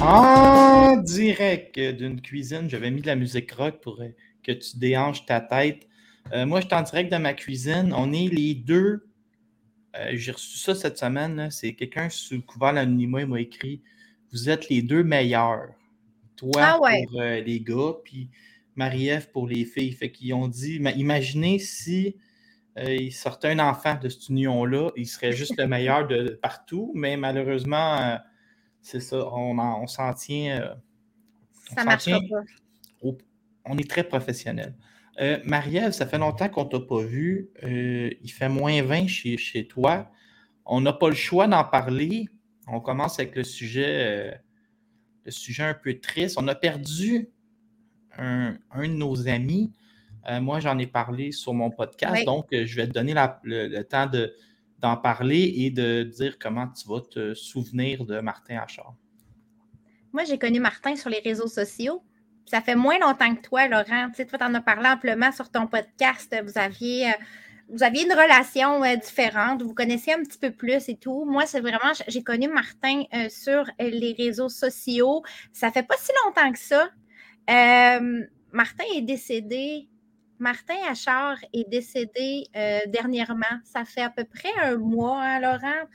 En direct d'une cuisine, j'avais mis de la musique rock pour euh, que tu déhanches ta tête. Euh, moi, je suis en direct de ma cuisine. On est les deux. Euh, j'ai reçu ça cette semaine. C'est quelqu'un sous le couvert d'anonymat m'a écrit Vous êtes les deux meilleurs. Toi Ah ouais. pour euh, les gars, puis Marie-Ève pour les filles. Fait qu'ils ont dit ma- Imaginez si il sortait un enfant de cette union-là, il serait juste le meilleur de partout, mais malheureusement, c'est ça, on, en- on s'en tient. euh, Ça tient pas. au- on est très professionnel. Euh, Marie-Ève, ça fait longtemps qu'on ne t'a pas vu. Euh, il fait moins 20 chez, chez toi. On n'a pas le choix d'en parler. On commence avec le sujet, euh, le sujet un peu triste. On a perdu un, un de nos amis. Moi, j'en ai parlé sur mon podcast, Oui. donc je vais te donner la- le, le temps de- d'en parler et de dire comment tu vas te souvenir de Martin Achard. Moi, j'ai connu Martin sur les réseaux sociaux. Ça fait moins longtemps que toi, Laurent. Tu sais, toi, en as parlé amplement sur ton podcast. Vous aviez, euh, vous aviez une relation euh, différente. Vous connaissiez un petit peu plus et tout. Moi, c'est vraiment, j'ai connu Martin euh, sur les réseaux sociaux. Ça fait pas si longtemps que ça. Martin est décédé. Martin Achard est décédé euh, dernièrement. Ça fait à peu près un mois, hein, Laurent?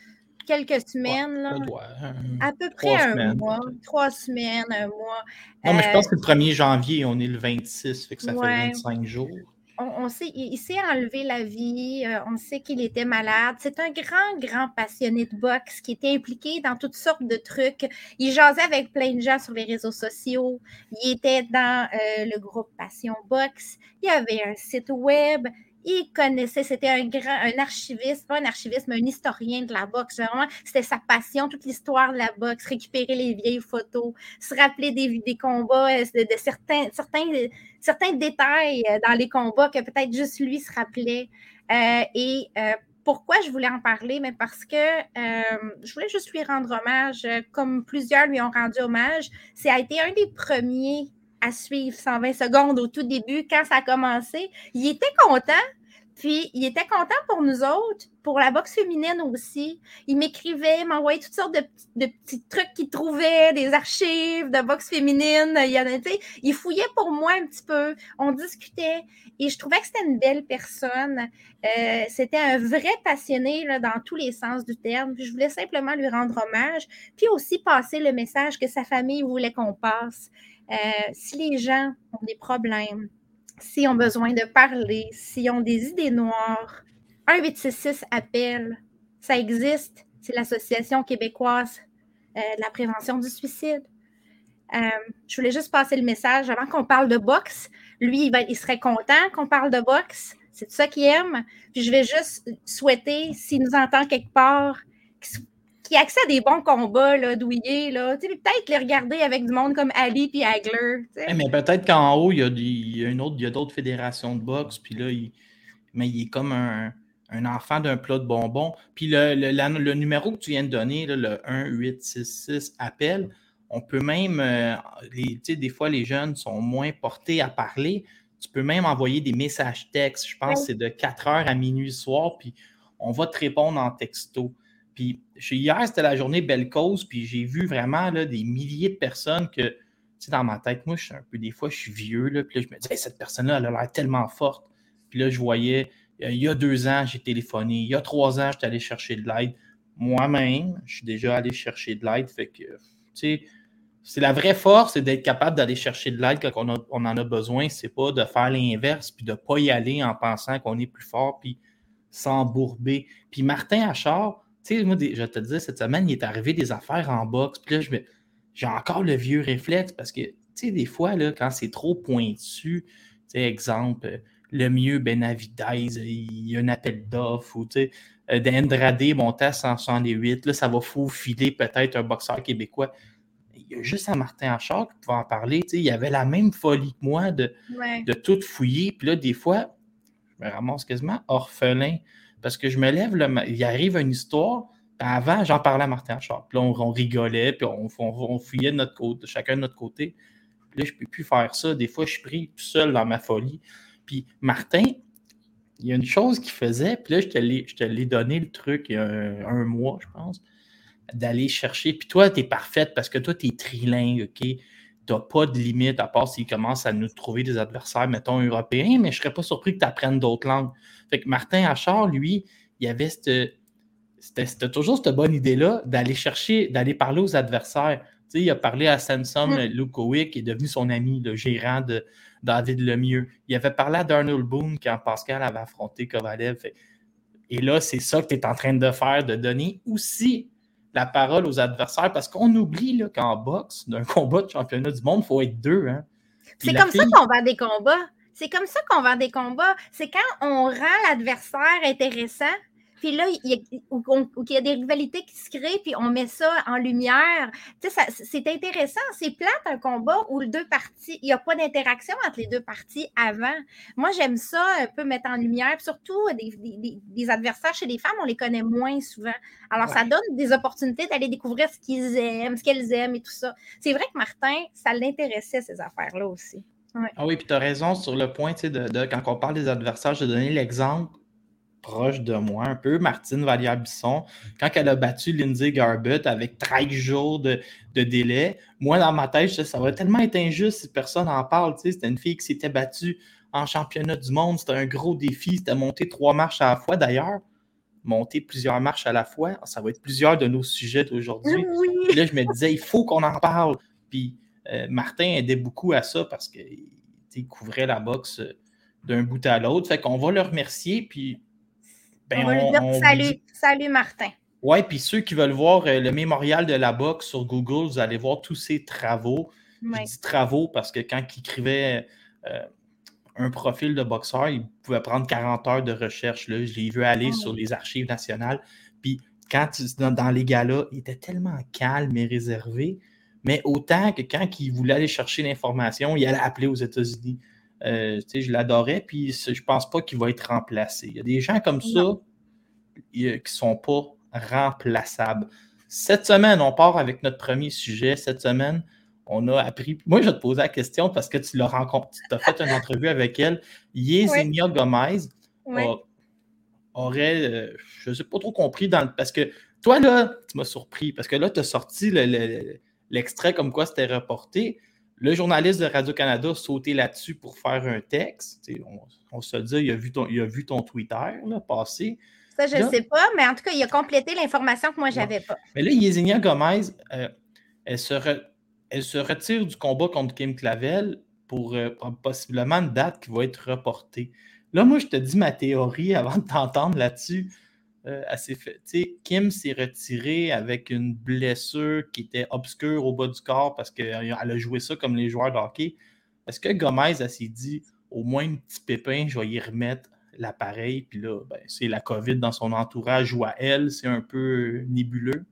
Quelques semaines. là. Doit, euh, À peu près un mois, trois semaines, un mois. Non, mais je Euh, pense que le 1er janvier, on est le 26, fait que ça Ouais. fait 25 jours. On, sait, il, s'est enlevé la vie, euh, on sait qu'il était malade. C'est un grand, grand passionné de boxe qui était impliqué dans toutes sortes de trucs. Il jasait avec plein de gens sur les réseaux sociaux. Il était dans euh, le groupe Passion Boxe. Il avait un site web. Il connaissait, c'était un grand, un archiviste, pas un archiviste, mais un historien de la boxe. Vraiment, c'était sa passion, toute l'histoire de la boxe, récupérer les vieilles photos, se rappeler des, combats, euh, de, certains, certains, certains détails euh, dans les combats que peut-être juste lui se rappelait. Euh, et pourquoi je voulais en parler? Mais parce que je voulais juste lui rendre hommage, comme plusieurs lui ont rendu hommage. C'est a été un des premiers à suivre 120 secondes au tout début, quand ça a commencé. Il était content, puis il était content pour nous autres, pour la boxe féminine aussi. Il m'écrivait, m'envoyait toutes sortes de, petits- trucs qu'il trouvait, des archives de boxe féminine. Il, y en il fouillait pour moi un petit peu. On discutait et je trouvais que c'était une belle personne. Euh, c'était un vrai passionné dans tous les sens du terme. Je voulais simplement lui rendre hommage, puis aussi passer le message que sa famille voulait qu'on passe. Euh, si les gens ont des problèmes, s'ils ont besoin de parler, s'ils ont des idées noires, 1866 appelle. Ça existe. C'est l'Association québécoise euh, de la prévention du suicide. Euh, je voulais juste passer le message avant qu'on parle de boxe. Lui, il, serait content qu'on parle de boxe. C'est ça qu'il aime. Puis je vais juste souhaiter, s'il nous entend quelque part, qu'il qu'il ait accès à des bons combats, là, douillés, là. Tu sais, peut-être les regarder avec du monde comme Ali puis Hagler. mais peut-être qu'en haut, il y a, des- a une autre, il y a d'autres fédérations de boxe, puis là, il, mais il est comme un, un enfant d'un plat de bonbons. Puis le, le- la- le numéro que tu viens de donner, là, le 1866 appel, on peut même, euh, les, tu sais, des fois, les jeunes sont moins portés à parler. Tu peux même envoyer des messages textes. Je pense que c'est de 4 heures à minuit soir, puis on va te répondre en texto. Puis hier, c'était la journée Belle Cause, puis j'ai vu vraiment des milliers de personnes que, tu sais, dans ma tête, moi, je suis un peu, des fois, je suis vieux, là, puis là, je me dis, cette personne-là, elle a l'air tellement forte. Puis là, je voyais, euh, il y a deux ans, j'ai téléphoné, il y a trois ans, j'étais allé chercher de l'aide. Moi-même, je suis déjà allé chercher de l'aide, fait que, tu sais, c'est la vraie force, c'est d'être capable d'aller chercher de l'aide quand on, on en a besoin. C'est pas de faire l'inverse puis de ne pas y aller en pensant qu'on est plus fort puis s'embourber. Puis Martin Achard, tu sais, moi, des- je te disais, cette semaine, il est arrivé des affaires en boxe. Puis là, je me- j'ai encore le vieux réflexe parce que, tu sais, des fois, là, quand c'est trop pointu, tu sais, exemple, euh, le mieux Benavidez, il y a un appel d'offre ou, tu sais, euh, d'Andrade monté à 168, là, ça va faufiler peut-être un boxeur québécois il y a juste à Martin Achard qui pouvait en parler. tu sais, il avait la même folie que moi de, Ouais. de tout fouiller. Puis là, des fois, je me ramasse quasiment orphelin parce que je me lève, le il arrive une histoire. Avant, j'en parlais à Martin Achard. Puis là, on, rigolait, puis on, on- fouillait de notre côté, chacun de notre côté. Puis là, je ne peux plus faire ça. Des fois, je suis pris tout seul dans ma folie. Puis Martin, il y a une chose qu'il faisait, puis là, je te l'ai je te l'ai donné le truc il y a un, un mois, je pense. d'aller chercher. Puis toi, tu es parfaite parce que toi, tu es trilingue, OK? Tu n'as pas de limite à part s'ils commencent à nous trouver des adversaires, mettons, européens, mais je ne serais pas surpris que tu apprennes d'autres langues. Fait que Martin Achard, lui, il avait c'était toujours cette bonne idée-là d'aller chercher, d'aller parler aux adversaires. Tu sais, il a parlé à Samson mm. Lukovic, qui est devenu son ami, le gérant de David Lemieux. Il avait parlé à Darnell Boone quand Pascal avait affronté Kovalev. Et là, c'est ça que tu es en train de faire, de donner aussi la parole aux adversaires, parce qu'on oublie qu'en boxe, d'un combat de championnat du monde, il faut être deux. Hein. C'est comme ça qu'on va des combats. C'est comme ça qu'on vend des combats. C'est quand on rend l'adversaire intéressant, puis là, il y, a, y a des rivalités qui se créent, puis on met ça en lumière. Tu sais, c'est intéressant. C'est plate un combat où les deux parties, il n'y a pas d'interaction entre les deux parties avant. Moi, j'aime ça un peu mettre en lumière. surtout, des, adversaires chez les femmes, on les connaît moins souvent. Alors, ça donne des opportunités d'aller découvrir ce qu'ils aiment, ce qu'elles aiment et tout ça. C'est vrai que Martin, ça l'intéressait, ces affaires-là aussi. Ah oui, puis tu as raison sur le point, tu sais, de, quand on parle des adversaires, je vais donner l'exemple proche de moi un peu, Martine Vallière-Bisson, quand elle a battu Lindsay Garbutt avec 13 jours de, délai, moi, dans ma tête, ça va tellement être injuste si personne n'en parle. C'était une fille qui s'était battue en championnat du monde. C'était un gros défi. C'était monter trois marches à la fois, d'ailleurs. Monter plusieurs marches à la fois. Ça va être plusieurs de nos sujets d'aujourd'hui. Là, je me disais, il faut qu'on en parle. Puis euh, Martin aidait beaucoup à ça parce qu'il couvrait la boxe euh, d'un bout à l'autre. Fait qu'on va le remercier. Puis ben, on va lui dire salut, salut Martin. Oui, puis ceux qui veulent voir euh, le mémorial de la boxe sur Google, vous allez voir tous ses travaux. Je dis travaux parce que quand il écrivait euh, un profil de boxeur, il pouvait prendre 40 heures de recherche. Là. Je l'ai vu aller sur les archives nationales. Puis quand dans, dans les gars-là, il était tellement calme et réservé. Mais autant que quand il voulait aller chercher l'information, il allait appeler aux États-Unis. Euh, je l'adorais, puis je pense pas qu'il va être remplacé. Il y a des gens comme ça qui ne sont pas remplaçables. Cette semaine, on part avec notre premier sujet. Cette semaine, on a appris. Moi, je vais te poser la question parce que tu l'as rencontré, tu as fait une entrevue avec elle. Yesenia Gomez aurait, euh, je ne sais pas trop compris, dans parce que toi, là, tu m'as surpris parce que là, tu as sorti l'extrait comme quoi c'était reporté. Le journaliste de Radio-Canada a sauté là-dessus pour faire un texte. On, se dit, il a vu ton, il a vu ton Twitter là, passer. Ça, je ne sais pas, mais en tout cas, il a complété l'information que moi, je n'avais pas. Mais là, Yesenia Gomez, euh, elle, se elle, se retire du combat contre Kim Clavel pour euh, possiblement une date qui va être reportée. Là, moi, je te dis ma théorie avant de t'entendre là-dessus. Euh, fait. Kim s'est retirée avec une blessure qui était obscure au bas du corps parce qu'elle a joué ça comme les joueurs de hockey. Est-ce que Gomez, s'est dit au moins un petit pépin, je vais y remettre l'appareil, puis là, ben, c'est la COVID dans son entourage ou à elle, c'est un peu nébuleux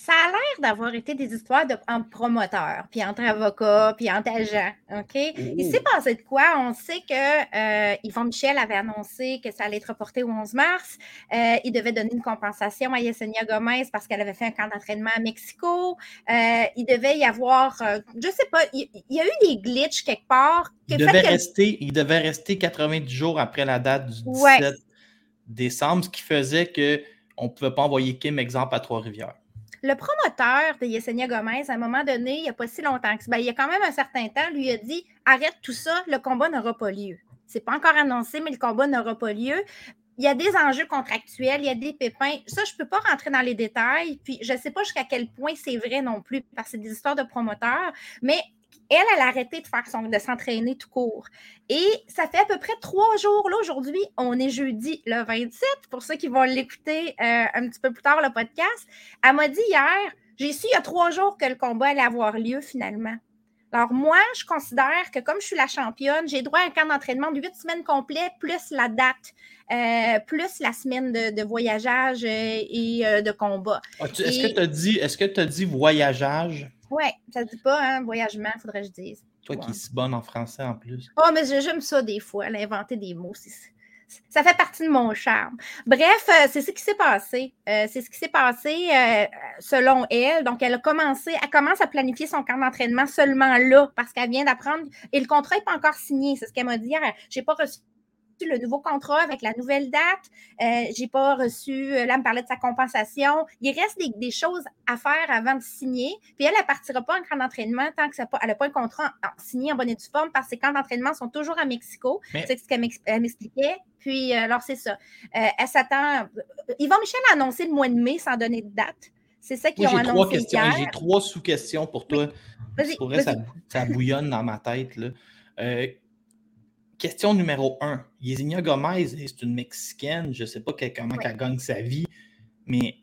ça a l'air d'avoir été des histoires de, entre promoteurs, puis entre avocats, puis entre agents. OK? Il s'est passé de quoi? On sait que euh, Yvon Michel avait annoncé que ça allait être reporté au 11 mars. Euh, il devait donner une compensation à Yesenia Gomez parce qu'elle avait fait un camp d'entraînement à Mexico. Euh, il devait y avoir, je ne sais pas, il, y a eu des glitches quelque part. Il devait, rester, il devait rester 90 jours après la date du 17 décembre, ce qui faisait qu'on ne pouvait pas envoyer Kim, exemple, à Trois-Rivières. Le promoteur de Yesenia Gomez, à un moment donné, il n'y a pas si longtemps ben, il y a quand même un certain temps, lui a dit arrête tout ça, le combat n'aura pas lieu. C'est pas encore annoncé, mais le combat n'aura pas lieu. Il y a des enjeux contractuels, il y a des pépins. Ça, je ne peux pas rentrer dans les détails. Puis, je ne sais pas jusqu'à quel point c'est vrai non plus, parce que c'est des histoires de promoteurs. Mais elle, elle a arrêté de faire son, de s'entraîner tout court. Et ça fait à peu près trois jours. Là, aujourd'hui, on est jeudi le 27, pour ceux qui vont l'écouter euh, un petit peu plus tard, le podcast. Elle m'a dit hier, j'ai su il y a trois jours que le combat allait avoir lieu finalement. Alors, moi, je considère que comme je suis la championne, j'ai droit à un camp d'entraînement de huit semaines complètes, plus la date, euh, plus la semaine de, voyageage euh, et de combat. Est-ce que tu as dit, est-ce que tu as dit voyageage? Oui, ça ne dit pas, hein, voyagement, faudrait que je dise. Toi qui es si bonne en français en plus. Oh, mais j'aime ça des fois, inventer des mots. Ça fait partie de mon charme. Bref, euh, c'est ce qui s'est passé. Euh, c'est ce qui s'est passé euh, selon elle. Donc, elle a commencé, elle commence à planifier son camp d'entraînement seulement là, parce qu'elle vient d'apprendre. Et le contrat n'est pas encore signé. C'est ce qu'elle m'a dit hier. Je n'ai pas reçu le nouveau contrat avec la nouvelle date? Euh, j'ai pas reçu, là, elle me parlait de sa compensation. Il reste des, choses à faire avant de signer. Puis elle, elle partira pas en camp d'entraînement tant qu'elle n'a pas un contrat signé en bonne et due forme parce que ses camps d'entraînement sont toujours à Mexico. C'est ce qu'elle m'expliquait. Puis, alors, c'est ça. elle s'attend. Yvan Michel a annoncé le mois de mai sans donner de date. C'est ça qu'ils ont annoncé J'ai trois sous-questions pour toi. Pour ça, ça, bouillonne dans ma tête. Euh, question numéro un. Yesinia Gomez, c'est une Mexicaine. Je ne sais pas comment elle gagne sa vie, mais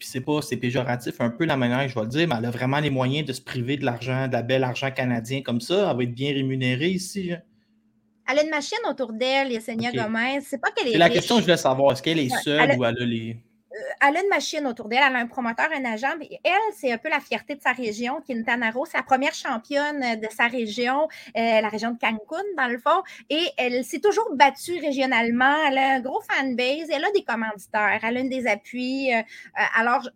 c'est pas, c'est péjoratif un peu la manière que je vais le dire, mais elle a vraiment les moyens de se priver de l'argent, de la belle argent canadien comme ça. Elle va être bien rémunérée ici. Hein. Elle a une machine autour d'elle, Yesenia Gomez. C'est pas qu'elle est. C'est la question que je voulais savoir. Est-ce qu'elle est seule ou elle a les. Euh, elle a une machine autour d'elle, elle a un promoteur, un agent. Elle, c'est un peu la fierté de sa région, Quintana Roo. C'est la première championne de sa région, euh, la région de Cancun, dans le fond. Et elle s'est toujours battue régionalement. Elle a un gros fanbase. Elle a des commanditaires. Elle a une des appuis. Euh, alors,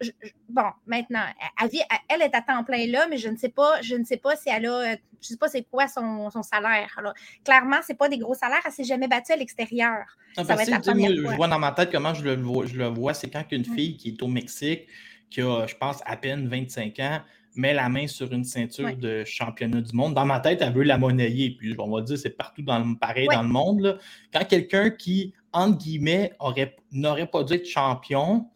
bon, maintenant, elle, est à temps plein là, mais je ne sais pas, je ne sais pas si elle a je ne sais pas c'est quoi son, salaire. clairement, ce n'est pas des gros salaires. Elle ne s'est jamais battue à l'extérieur. Ah, ça va être la Je vois dans ma tête comment je le vois. Je le vois c'est quand une fille qui est au Mexique, qui a, je pense, à peine 25 ans, met la main sur une ceinture de championnat du monde. Dans ma tête, elle veut la monnayer. Puis on va dire, c'est partout dans le, pareil dans le monde. Quand quelqu'un qui, entre guillemets, n'aurait pas dû être champion,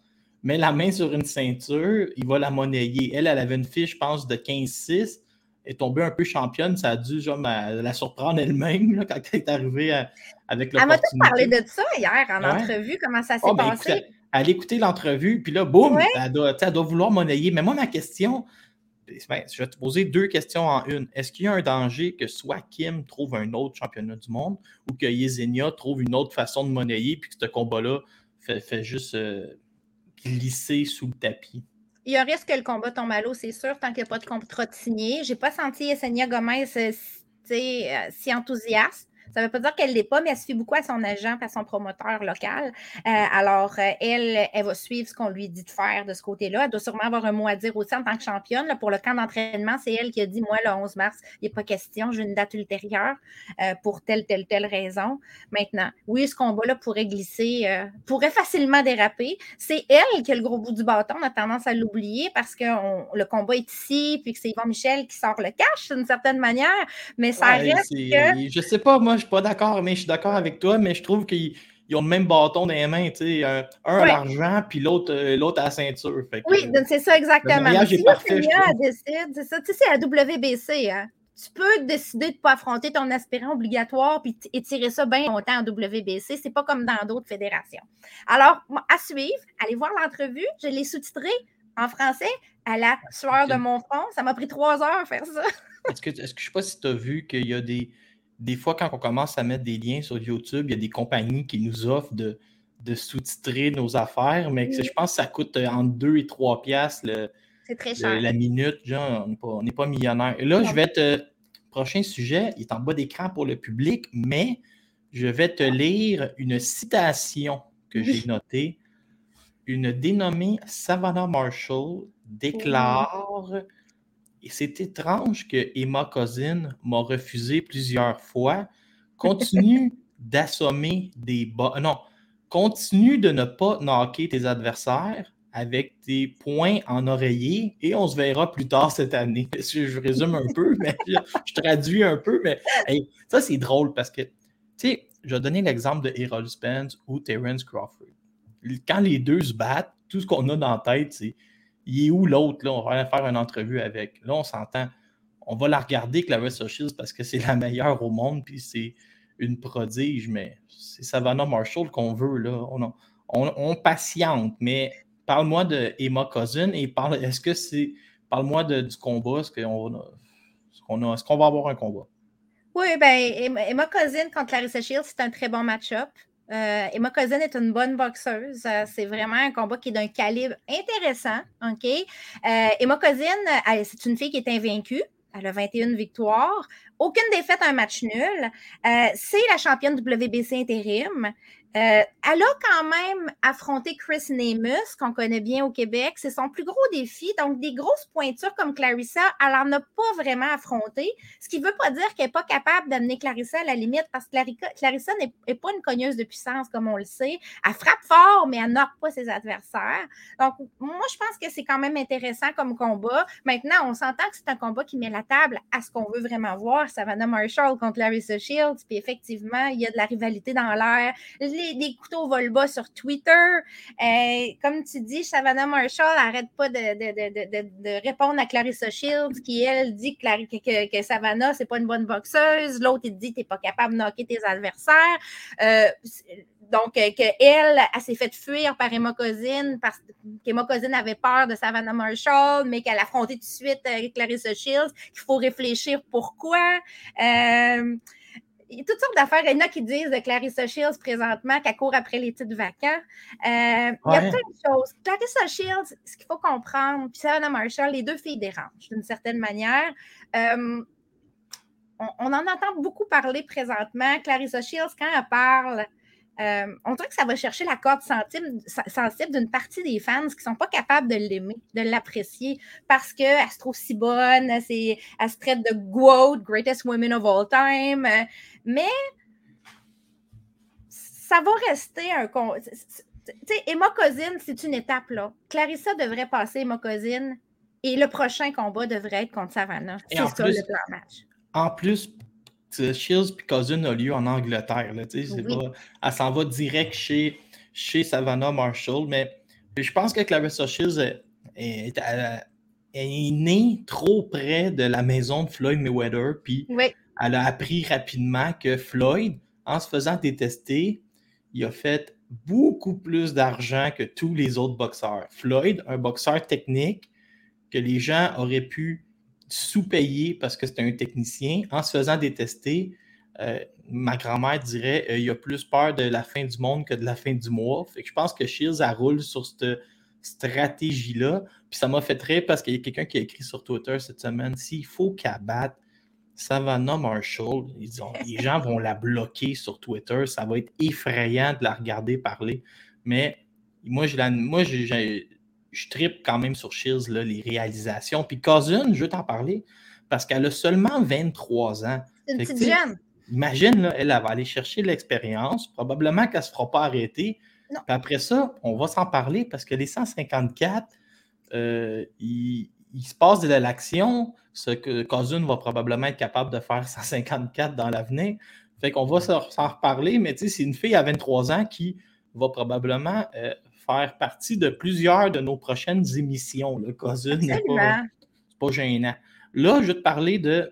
met la main sur une ceinture, il va la monnayer. Elle, elle avait une fiche, je pense, de 15-6 est tombée un peu championne, ça a dû genre, la surprendre elle-même quand elle est arrivée à, avec le. Elle m'a tout parlé de ça hier en entrevue, comment ça s'est oh, ben, passé. Elle a écouté l'entrevue, puis là, boum, elle, doit, vouloir monnayer. Mais moi, ma question, ben, je vais te poser deux questions en une. Est-ce qu'il y a un danger que soit Kim trouve un autre championnat du monde ou que Yesenia trouve une autre façon de monnayer puis que ce combat-là fait, juste euh, glisser sous le tapis? Il y a risque que le combat tombe à l'eau, c'est sûr, tant qu'il n'y a pas de contrat signé. Je n'ai pas senti Yesenia Gomez euh, euh, si enthousiaste. Ça ne veut pas dire qu'elle ne l'est pas, mais elle se fie beaucoup à son agent, à son promoteur local. Euh, alors, euh, elle, elle va suivre ce qu'on lui dit de faire de ce côté-là. Elle doit sûrement avoir un mot à dire aussi en tant que championne. pour le camp d'entraînement, c'est elle qui a dit Moi, le 11 mars, il n'y a pas question, j'ai une date ultérieure euh, pour telle, telle, telle raison. Maintenant, oui, ce combat-là pourrait glisser, pourrait facilement déraper. C'est elle qui a le gros bout du bâton. On a tendance à l'oublier parce que le combat est ici, puis que c'est Yvon Michel qui sort le cash d'une certaine manière. Mais ça reste que. Je sais pas, moi, je suis pas d'accord, mais je suis d'accord avec toi, mais je trouve qu'ils ont le même bâton dans les mains, tu sais, un, à l'argent, puis l'autre euh, l'autre à la ceinture. oui, c'est ça exactement. Le si parfait, décide, c'est ça. Tu sais, c'est la WBC, hein. Tu peux décider de ne pas affronter ton aspirant obligatoire puis étirer ça bien longtemps en WBC. C'est pas comme dans d'autres fédérations. Alors, à suivre, allez voir l'entrevue. Je l'ai sous-titré en français à la sueur de mon front. Ça m'a pris trois heures à faire ça. Est-ce que, est que je ne sais pas si tu as vu qu'il y a des, des fois, quand on commence à mettre des liens sur YouTube, il y a des compagnies qui nous offrent de, sous-titrer nos affaires, mais je pense que ça coûte euh, entre 2 et 3 piastres la minute. Genre, on n'est pas, millionnaire. Là, je vais te. Prochain sujet, il est en bas d'écran pour le public, mais je vais te lire une citation que j'ai notée. Une dénommée Savannah Marshall déclare et c'est étrange que Emma Cousin m'a refusé plusieurs fois. Continue d'assommer des bas. Non, continue de ne pas knocker tes adversaires avec des points en oreiller et on se verra plus tard cette année. Je résume un peu, mais je, traduis un peu, mais ça c'est drôle parce que, tu sais, je vais donner l'exemple de Errol Spence ou Terence Crawford. Quand les deux se battent, tout ce qu'on a dans la tête, c'est il est où l'autre? Là? On va aller faire une entrevue avec. Là, on s'entend. On va la regarder, Clarissa Shields, parce que c'est la meilleure au monde, puis c'est une prodige, mais c'est Savannah Marshall qu'on veut. Là. On, on, patiente, mais parle-moi de Emma Cousin et parle, est-ce que c'est. Parle-moi du combat. Est-ce qu'on est est qu'on va avoir un combat? Oui, ben Emma Cousin contre Clarissa Shields, c'est un très bon match-up. Euh, Emma Cousin est une bonne boxeuse. Euh, c'est vraiment un combat qui est d'un calibre intéressant. OK? Euh, Emma Cousin, c'est une fille qui est invaincue. Elle a 21 victoires. Aucune défaite, un match nul. c'est la championne WBC intérim. Euh, elle a quand même affronté Chris Nemus, qu'on connaît bien au Québec. C'est son plus gros défi. Donc, des grosses pointures comme Clarissa, elle n'en a pas vraiment affronté. Ce qui ne veut pas dire qu'elle n'est pas capable d'amener Clarissa à la limite, parce que Clarissa n'est pas une cogneuse de puissance, comme on le sait. Elle frappe fort, mais elle n'a pas ses adversaires. Donc, moi, je pense que c'est quand même intéressant comme combat. Maintenant, on s'entend que c'est un combat qui met la table à ce qu'on veut vraiment voir. Savannah Marshall contre Larissa Shields. Puis effectivement, il y a de la rivalité dans l'air. Des, couteaux vol bas sur Twitter. Euh, comme tu dis, Savannah Marshall n'arrête pas de, répondre à Clarissa Shields, qui, elle, dit que, que, Savannah, c'est pas une bonne boxeuse. L'autre, il dit que tu n'es pas capable de knocker tes adversaires. Euh, donc, euh, qu'elle, elle, s'est fait fuir par Emma Cousin parce qu'Emma Cousin avait peur de Savannah Marshall, mais qu'elle a affronté tout de suite Clarissa Shields, qu'il faut réfléchir pourquoi. Il y a toutes sortes d'affaires. Il y en a qui disent de Clarissa Shields présentement qu'elle court après les titres vacants. Euh, il y a plein de choses. Clarissa Shields, ce qu'il faut comprendre, puis Savannah Marshall, les deux filles dérangent d'une certaine manière. Euh, on, on, en entend beaucoup parler présentement. Clarissa Shields, quand elle parle, euh, on dirait que ça va chercher la corde sensible, d'une partie des fans qui ne sont pas capables de l'aimer, de l'apprécier, parce qu'elle se trouve si bonne, elle, se traite de GOAT, Greatest Women of All Time. Mais ça va rester un. Tu sais, Emma Cousin, c'est une étape, là. Clarissa devrait passer Emma Cousin et le prochain combat devrait être contre Savannah. C'est ça le plan match. En plus, Shields et Cousin a lieu en Angleterre. Là, elle s'en va direct chez, chez Savannah Marshall. Mais je pense que Clarissa Shields est, est, née trop près de la maison de Floyd Mayweather. Puis elle a appris rapidement que Floyd, en se faisant détester, il a fait beaucoup plus d'argent que tous les autres boxeurs. Floyd, un boxeur technique que les gens auraient pu sous-payé parce que c'était un technicien, en se faisant détester, euh, ma grand-mère dirait euh, il y a plus peur de la fin du monde que de la fin du mois. Fait que je pense que Shields a roule sur cette stratégie-là. Puis ça m'a fait très parce qu'il y a quelqu'un qui a écrit sur Twitter cette semaine s'il faut qu'elle batte Savannah Marshall, ils ont, les gens vont la bloquer sur Twitter. Ça va être effrayant de la regarder parler. Mais moi, je, la, moi, je tripe quand même sur Shields, les réalisations. Puis Cousin, je veux t'en parler, parce qu'elle a seulement 23 ans. C'est une petite jeune. Imagine, là, elle, va aller chercher l'expérience. Probablement qu'elle ne se fera pas arrêter. Puis après ça, on va s'en parler parce que les 154, euh, il, se passe de l'action. Ce que Cousin va probablement être capable de faire 154 dans l'avenir. Fait qu'on va s'en reparler, mais tu sais, c'est une fille à 23 ans qui va probablement euh, faire partie de plusieurs de nos prochaines émissions. Le Cousin n'est pas, pas, gênant. Là, je vais te parler de.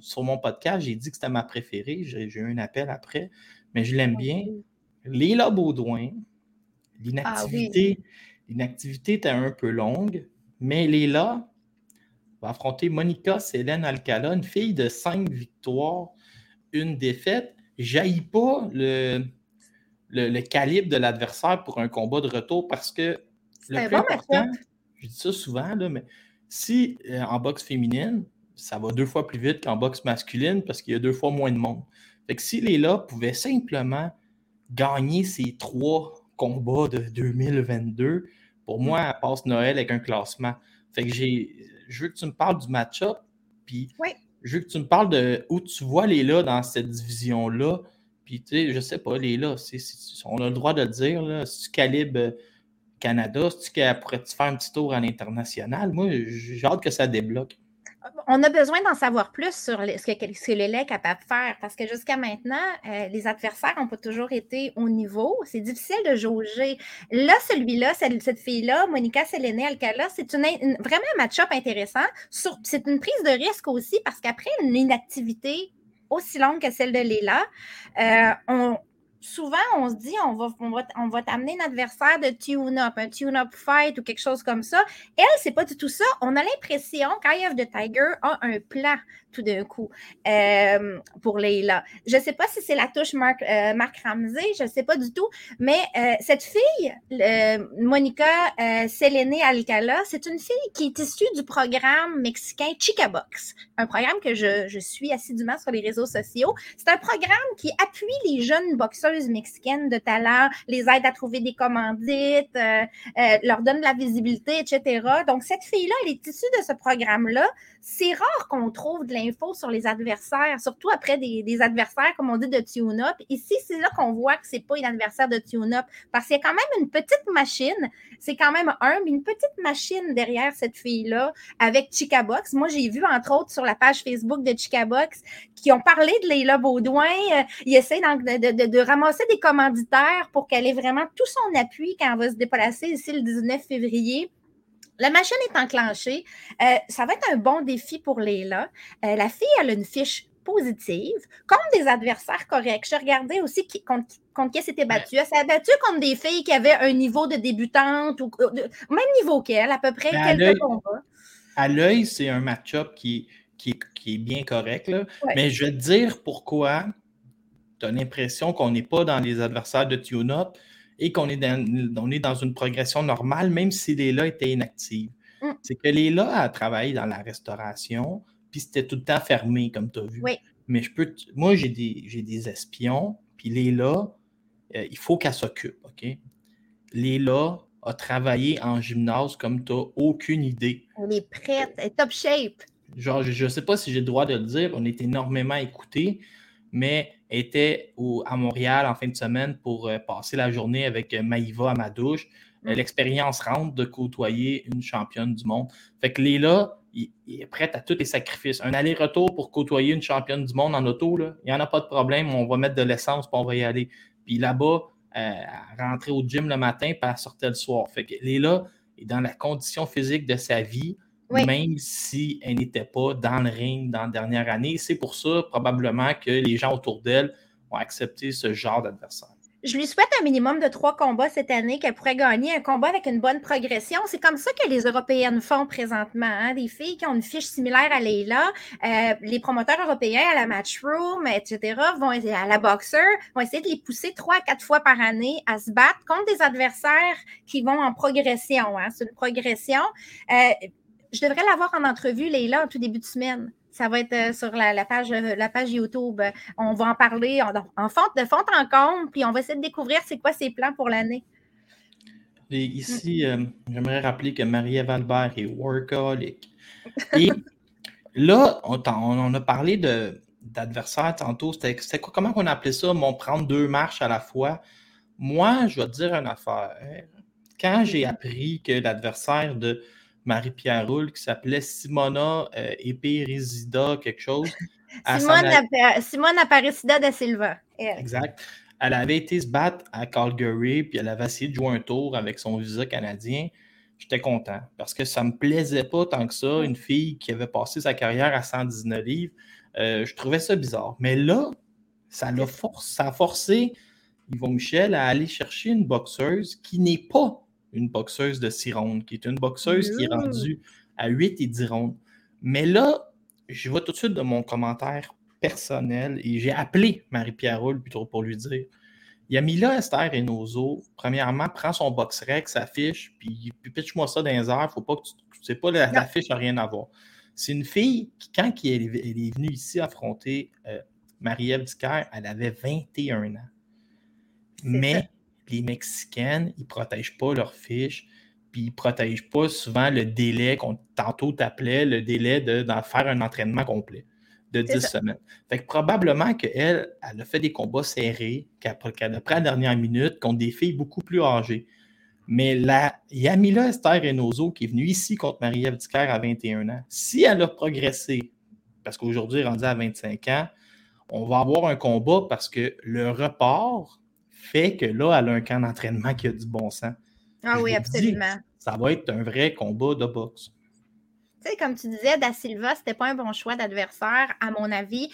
sur mon podcast, j'ai dit que c'était ma préférée. J'ai eu un appel après, mais je l'aime bien. Léla Baudouin, l'inactivité, ah l'inactivité était un peu longue, mais Léla va affronter Monica Célène Alcala, une fille de cinq victoires, une défaite. J'aille pas le, le, calibre de l'adversaire pour un combat de retour parce que le plus important, je dis ça souvent, là, mais si euh, en boxe féminine, ça va deux fois plus vite qu'en boxe masculine parce qu'il y a deux fois moins de monde. Fait que si Léla pouvait simplement gagner ces trois combats de 2022, pour moi, elle passe Noël avec un classement. Fait que j'ai, je veux que tu me parles du match-up, puis je veux que tu me parles de où tu vois Léla dans cette division-là, puis, tu sais, je sais pas, les là, on a le droit de le dire, là, si tu calibres euh, Canada, si tu pourrais-tu faire un petit tour à l'international? Moi, j'ai hâte que ça débloque. On a besoin d'en savoir plus sur ce, que, le lait est capable de faire parce que jusqu'à maintenant, euh, les adversaires n'ont pas toujours été au niveau. C'est difficile de jauger. Là, celui-là, cette, fille-là, Monica Selene Alcala, c'est une, vraiment un match-up intéressant. C'est une prise de risque aussi parce qu'après une inactivité aussi longue que celle de Léla. Euh, on, souvent, on se dit, on va, on va, t'amener un adversaire de tune-up, un tune-up fight ou quelque chose comme ça. Elle, c'est pas du tout ça. On a l'impression qu'Eye of the Tiger a un plan tout d'un coup euh, pour Leila. Je ne sais pas si c'est la touche Marc, euh, Ramsey, je ne sais pas du tout, mais euh, cette fille, Monica Selene Alcala, c'est une fille qui est issue du programme mexicain Chica Box, un programme que je, je suis assidûment sur les réseaux sociaux. C'est un programme qui appuie les jeunes boxeuses mexicaines de talent, les aide à trouver des commandites, leur donne de la visibilité, etc. Donc, cette fille-là, elle est issue de ce programme-là. C'est rare qu'on trouve de l'info sur les adversaires, surtout après des, adversaires, comme on dit, de tune-up. Ici, c'est là qu'on voit que c'est pas une adversaire de tune-up, parce qu'il y a quand même une petite machine. C'est quand même un, mais une petite machine derrière cette fille-là avec Chica Box. Moi, j'ai vu, entre autres, sur la page Facebook de Chica Box, qui ont parlé de Leila Baudouin. Euh, ils essaient de, de, ramasser des commanditaires pour qu'elle ait vraiment tout son appui quand elle va se déplacer ici le 19 février. La machine est enclenchée. Euh, ça va être un bon défi pour Leila. Euh, la fille, elle a une fiche positive contre des adversaires corrects. Je regardais aussi qui, contre, qui elle s'était battue. Elle s'est battue contre des filles qui avaient un niveau de débutante ou même niveau qu'elle, à peu près. quelques combats. À l'œil, c'est un match-up qui, qui, est bien correct. Mais je vais te dire pourquoi tu as l'impression qu'on n'est pas dans les adversaires de tune-up et qu'on est, dans, est dans une progression normale, même si Léla était inactive. Mm. C'est que Léla a travaillé dans la restauration, puis c'était tout le temps fermé, comme tu as vu. Mais je peux moi, j'ai des, des espions, puis Léla, euh, il faut qu'elle s'occupe, OK? Léla a travaillé en gymnase comme tu n'as aucune idée. Elle est prête, elle est top shape. Genre, je ne sais pas si j'ai le droit de le dire, on est énormément écoutés mais était à Montréal en fin de semaine pour euh, passer la journée avec euh, Maïva à ma douche. Euh, mm. L'expérience rentre de côtoyer une championne du monde. Fait que Léla, il, est prête à tous les sacrifices. Un aller-retour pour côtoyer une championne du monde en auto, il n'y en a pas de problème. On va mettre de l'essence puis on va y aller. Puis là-bas, rentrait au gym le matin puis elle sortait le soir. Fait que Léla est dans la condition physique de sa vie même si elle n'était pas dans le ring dans la dernière année. C'est pour ça, probablement, que les gens autour d'elle ont accepté ce genre d'adversaire. Je lui souhaite un minimum de trois combats cette année, qu'elle pourrait gagner un combat avec une bonne progression. C'est comme ça que les Européennes font présentement. Hein. Des filles qui ont une fiche similaire à Leila, euh, les promoteurs européens à la Matchroom, etc., vont à la Boxer, vont essayer de les pousser trois à quatre fois par année à se battre contre des adversaires qui vont en progression. Hein. C'est une progression. Euh, je devrais l'avoir en entrevue, Leila, en tout début de semaine. Ça va être euh, sur la, page, euh, la page YouTube. On va en parler en, fond, de fond en comble, puis on va essayer de découvrir c'est quoi ses plans pour l'année. Et ici, euh, j'aimerais rappeler que Marie-Ève Albert est workaholic. Et là, on, on, a parlé d'adversaire tantôt. C'était quoi? Comment on appelait ça? Mon prendre deux marches à la fois. Moi, je vais te dire une affaire. Quand j'ai appris que l'adversaire de Marie-Pierre Roule qui s'appelait Simona euh, quelque chose. Simone, Aparecida da Silva. Exact. Elle avait été se battre à Calgary, puis elle avait essayé de jouer un tour avec son visa canadien. J'étais content parce que ça ne me plaisait pas tant que ça, une fille qui avait passé sa carrière à 119 livres. Euh, je trouvais ça bizarre. Mais là, ça, l'a ça a forcé Yvon Michel à aller chercher une boxeuse qui n'est pas une boxeuse de 6 rondes, qui est une boxeuse qui est rendue à 8 et 10 rondes. Mais là, je vois tout de suite de mon commentaire personnel et j'ai appelé Marie-Pierre Roule plutôt pour lui dire Yamila Esther Reynoso, premièrement, prends son box rec, sa fiche, puis, pitch-moi ça dans les airs. Faut pas que tu, sais pas, la, fiche n'a rien à voir. C'est une fille qui, quand elle, est venue ici affronter euh, Marie-Ève elle avait 21 ans. Mais les Mexicaines, ils ne protègent pas leurs fiches, puis ils ne protègent pas souvent le délai qu'on tantôt t'appelait, le délai de, faire un entraînement complet de 10 semaines. Fait que probablement qu'elle, elle a fait des combats serrés, qu'elle a pris la dernière minute contre des filles beaucoup plus âgées. Mais la Yamila Esther Reynoso, qui est venue ici contre Marie-Ève à 21 ans, si elle a progressé, parce qu'aujourd'hui, elle est rendue à 25 ans, on va avoir un combat parce que le report fait que là, elle a un camp d'entraînement qui a du bon sens. Ah oui, absolument. ça va être un vrai combat de boxe. Tu sais, comme tu disais, Da Silva, c'était pas un bon choix d'adversaire, à mon avis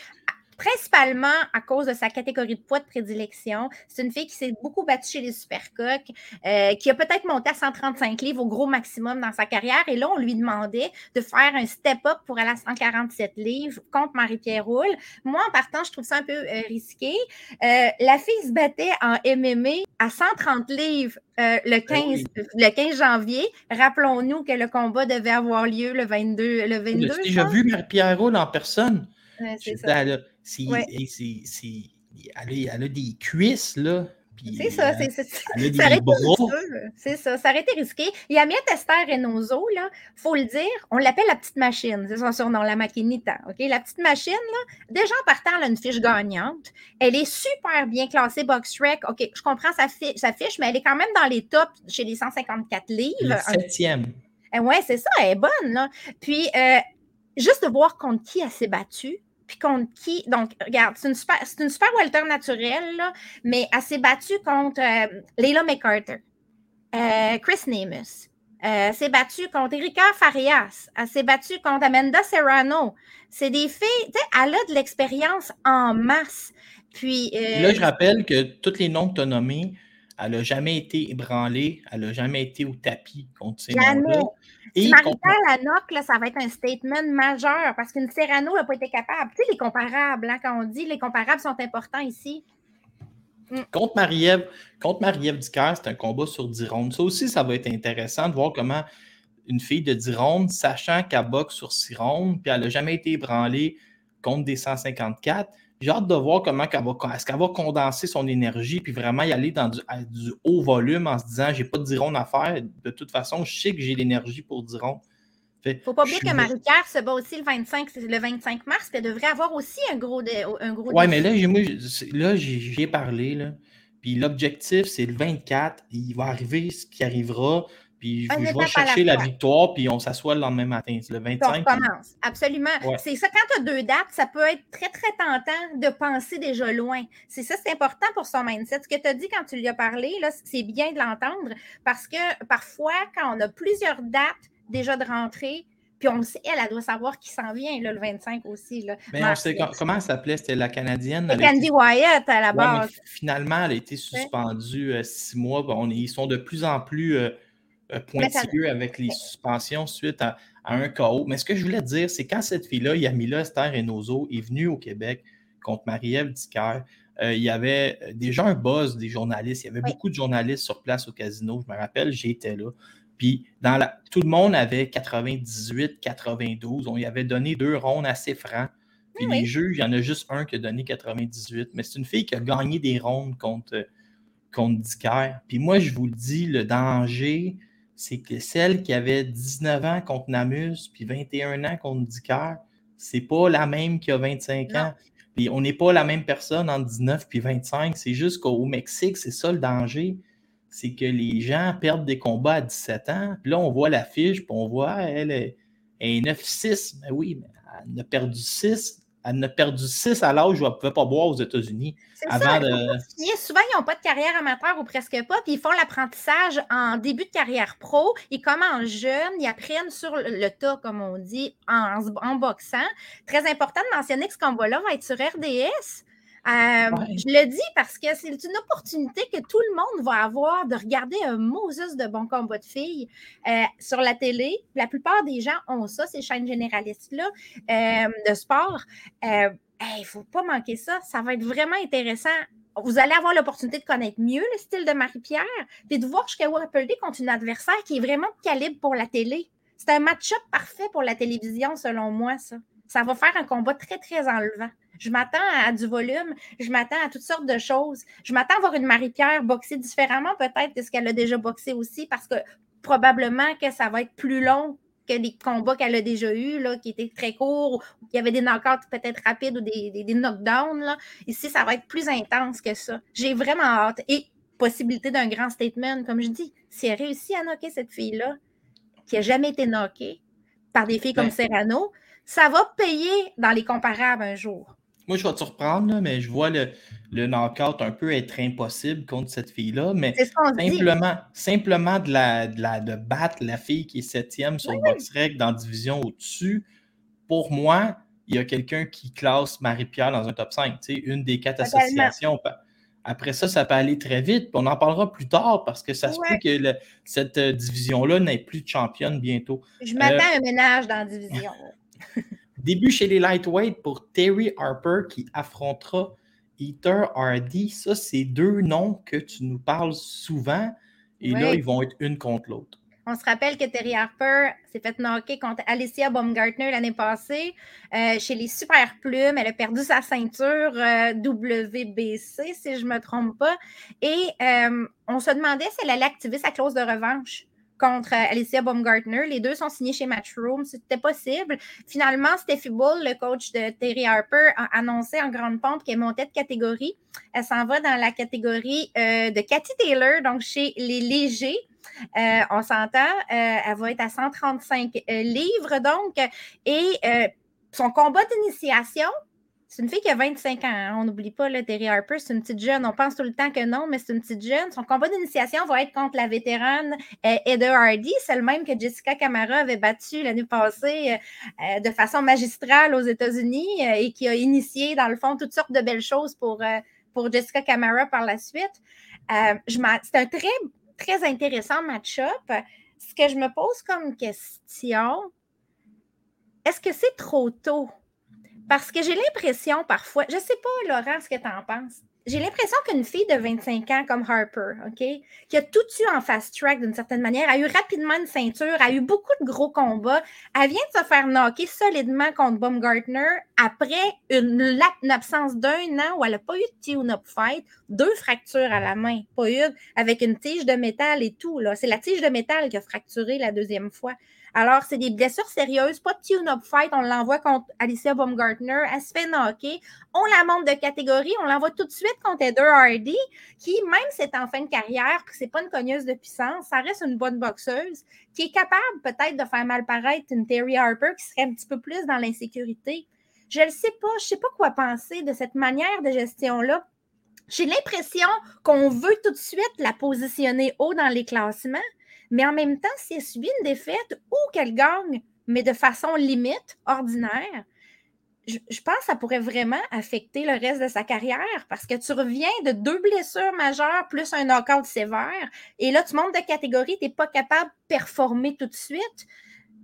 principalement à cause de sa catégorie de poids de prédilection. C'est une fille qui s'est beaucoup battue chez les supercoques, euh, qui a peut-être monté à 135 livres au gros maximum dans sa carrière. Et là, on lui demandait de faire un step-up pour aller à 147 livres contre Marie-Pierre Roule. Moi, en partant, je trouve ça un peu euh, risqué. Euh, la fille se battait en MMA à 130 livres le, 15, ben le 15 janvier. Rappelons-nous que le combat devait avoir lieu le 22. Le 22 J'ai vu Marie-Pierre Roule en personne. C'est ça. elle a des cuisses, là. C'est ça, c'est ça. C'est ça, ça aurait été risqué. Il y a Miette Esther Reynoso, là, il faut le dire, on l'appelle la petite machine, c'est son surnom, la maquinita. OK? La petite machine, là, déjà en partant, elle a une fiche gagnante. Elle est super bien classée Box Trek. OK, je comprends sa, sa, fiche, mais elle est quand même dans les tops chez les 154 livres. Le septième. Eh oui, c'est ça, elle est bonne, là. Puis, euh, juste de voir contre qui elle s'est battue, puis contre qui? Donc, regarde, c'est une super, c'est une naturelle, là, mais elle s'est battue contre euh, Leila McCarter, euh, Chris Nemus. Euh, s'est battue contre Erika Farias. Elle s'est battue contre Amanda Serrano. C'est des filles, elle a de l'expérience en masse. Puis. Là, je rappelle que tous les noms que tu as nommés, elle n'a jamais été ébranlée, elle n'a jamais été au tapis contre ces noms-là. Et si la NOC, ça va être un statement majeur parce qu'une Serrano n'a pas été capable. Tu sais, les comparables, hein, quand on dit les comparables sont importants ici. Mm. Contre Marie-Ève, contre Marie-Ève c'est un combat sur 10 rondes. Ça aussi, ça va être intéressant de voir comment une fille de 10 rondes, sachant qu'elle boxe sur 6 rondes, puis elle n'a jamais été ébranlée contre des 154, j'ai hâte de voir comment elle va, est-ce qu'elle va condenser son énergie puis vraiment y aller dans du, haut volume en se disant j'ai pas de diron à faire. De toute façon, je sais que j'ai l'énergie pour diron. Il ne faut pas oublier que Marie-Pierre se bat aussi le 25, le 25 mars, puis elle devrait avoir aussi un gros, un gros Oui, mais là, là j'ai parlé. Là, puis l'objectif, c'est le 24. Il va arriver ce qui arrivera. Puis je, vais chercher la, victoire, puis on s'assoit le lendemain matin. C'est le 25. On commence. Absolument. C'est ça, quand tu as deux dates, ça peut être très, très tentant de penser déjà loin. C'est ça, c'est important pour son mindset. Ce que tu as dit quand tu lui as parlé, c'est bien de l'entendre parce que parfois, quand on a plusieurs dates déjà de rentrée, puis on sait, elle, elle doit savoir qui s'en vient, là, le 25 aussi. Là. Mais on sait comment elle s'appelait, c'était la Canadienne. Candy Wyatt à la base. finalement, elle a été suspendue euh, six mois. On, ils sont de plus en plus. Euh, pointilleux avec les suspensions suite à, un chaos. Mais ce que je voulais dire, c'est quand cette fille-là, Yamila Esther Reynoso, est venue au Québec contre Marie-Ève Dicker, euh, il y avait déjà un buzz des journalistes. Il y avait beaucoup de journalistes sur place au casino. Je me rappelle, j'étais là. Puis dans la, tout le monde avait 98, 92. On y avait donné deux rondes assez francs. Puis les juges, il y en a juste un qui a donné 98. Mais c'est une fille qui a gagné des rondes contre, contre Dicker. Puis moi, je vous le dis, le danger, c'est que celle qui avait 19 ans contre Namus, puis 21 ans contre Dicker, c'est pas la même qui a 25 ans. Puis on n'est pas la même personne en 19 puis 25. C'est juste qu'au Mexique, c'est ça le danger. C'est que les gens perdent des combats à 17 ans. Puis là, on voit la fiche, puis on voit, elle est, 9-6. Mais oui, mais elle a perdu 6 elle a perdu 6 à l'âge où elle ne pouvait pas boire aux États-Unis. Avant Souvent, ils n'ont pas de carrière amateur ou presque pas, puis ils font l'apprentissage en début de carrière pro. Ils commencent jeunes, ils apprennent sur le tas, comme on dit, en, en boxant. Très important de mentionner que ce combat-là va être sur RDS. Euh, je le dis parce que c'est une opportunité que tout le monde va avoir de regarder un Moses de bon combat de filles euh, sur la télé. La plupart des gens ont ça, ces chaînes généralistes-là euh, de sport. Il ne faut pas manquer ça. Ça va être vraiment intéressant. Vous allez avoir l'opportunité de connaître mieux le style de Marie-Pierre, puis de voir jusqu'à peut contre une adversaire qui est vraiment de calibre pour la télé. C'est un match-up parfait pour la télévision, selon moi, ça. Ça va faire un combat très, très enlevant. Je m'attends à, du volume, je m'attends à toutes sortes de choses. Je m'attends à voir une Marie-Pierre boxer différemment peut-être de ce qu'elle a déjà boxé aussi, parce que probablement que ça va être plus long que les combats qu'elle a déjà eus, là, qui étaient très courts, ou qu'il y avait des knockouts peut-être rapides ou des, des, knockdowns. Là. Ici, ça va être plus intense que ça. J'ai vraiment hâte. Et possibilité d'un grand statement, comme je dis, si elle réussit à knocker cette fille-là, qui n'a jamais été knockée par des filles comme ben Serrano, ça va payer dans les comparables un jour. Moi, je vais te surprendre, mais je vois le, le knockout un peu être impossible contre cette fille-là. Mais simplement, simplement de, la, de, battre la fille qui est septième sur le box rec dans division au-dessus, pour moi, il y a quelqu'un qui classe Marie-Pierre dans un top 5, une des quatre associations. Après ça, ça peut aller très vite. On en parlera plus tard parce que ça se peut que cette euh, division-là n'ait plus de championne bientôt. Je m'attends à euh, un ménage dans la division. Début chez les lightweight pour Terry Harper qui affrontera Ether Hardy. Ça, c'est deux noms que tu nous parles souvent. Et là, ils vont être une contre l'autre. On se rappelle que Terry Harper s'est fait knocker contre Alicia Baumgartner l'année passée euh, chez les Super Plumes. Elle a perdu sa ceinture euh, WBC, si je ne me trompe pas. Et euh, on se demandait si elle allait activer sa clause de revanche contre Alicia Baumgartner. Les deux sont signés chez Matchroom. C'était possible. Finalement, Steffi Bull, le coach de Terry Harper, a annoncé en grande pompe qu'elle montait de catégorie. Elle s'en va dans la catégorie de Cathy Taylor, donc chez les légers. Euh, on s'entend, euh, elle va être à 135 euh, livres, donc, et son combat d'initiation, c'est une fille qui a 25 ans. Hein. On n'oublie pas, le Terry Harper, c'est une petite jeune. On pense tout le temps que non, mais c'est une petite jeune. Son combat d'initiation va être contre la vétérane Heather Hardy, celle même que Jessica Camara avait battue l'année passée de façon magistrale aux États-Unis et qui a initié, dans le fond, toutes sortes de belles choses pour, pour Jessica Camara par la suite. c'est un très très intéressant match-up. Ce que je me pose comme question, est-ce que c'est trop tôt? Parce que j'ai l'impression parfois, je ne sais pas, Laurent, ce que tu en penses j'ai l'impression qu'une fille de 25 ans comme Harper, OK, qui a tout eu en fast track d'une certaine manière, a eu rapidement une ceinture, a eu beaucoup de gros combats, elle vient de se faire knocker solidement contre Baumgartner après une, absence d'un an où elle n'a pas eu de tune-up fight, deux fractures à la main, pas une, avec une tige de métal et tout. C'est la tige de métal qui a fracturé la deuxième fois. Alors, c'est des blessures sérieuses, pas de tune-up fight. On l'envoie contre Alicia Baumgartner. Fait knocker. On la monte de catégorie. On l'envoie tout de suite contre Heather Hardy, qui, même si c'est en fin de carrière, que c'est pas une cogneuse de puissance, ça reste une bonne boxeuse, qui est capable peut-être de faire mal paraître une Terry Harper qui serait un petit peu plus dans l'insécurité. Je ne sais pas. Je ne sais pas quoi penser de cette manière de gestion-là. J'ai l'impression qu'on veut tout de suite la positionner haut dans les classements, mais en même temps, si elle subit une défaite ou qu'elle gagne, mais de façon limite, ordinaire, je, pense que ça pourrait vraiment affecter le reste de sa carrière parce que tu reviens de deux blessures majeures plus un knockout sévère et là, tu montes de catégorie, tu n'es pas capable de performer tout de suite.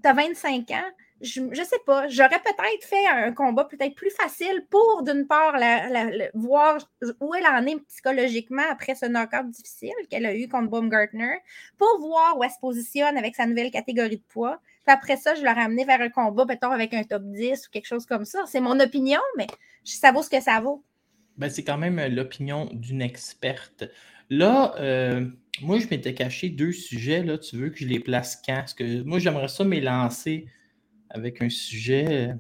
Tu as 25 ans je ne sais pas, j'aurais peut-être fait un combat peut-être plus facile pour, d'une part, la, voir où elle en est psychologiquement après ce knockout difficile qu'elle a eu contre Baumgartner, pour voir où elle se positionne avec sa nouvelle catégorie de poids. Puis après ça, je l'aurais amené vers un combat, peut-être avec un top 10 ou quelque chose comme ça. C'est mon opinion, mais ça vaut ce que ça vaut. Ben, c'est quand même l'opinion d'une experte. Là, euh, moi, je m'étais caché deux sujets. Là, tu veux que je les place quand? Parce que moi, j'aimerais ça m'élancer avec un sujet. Euh,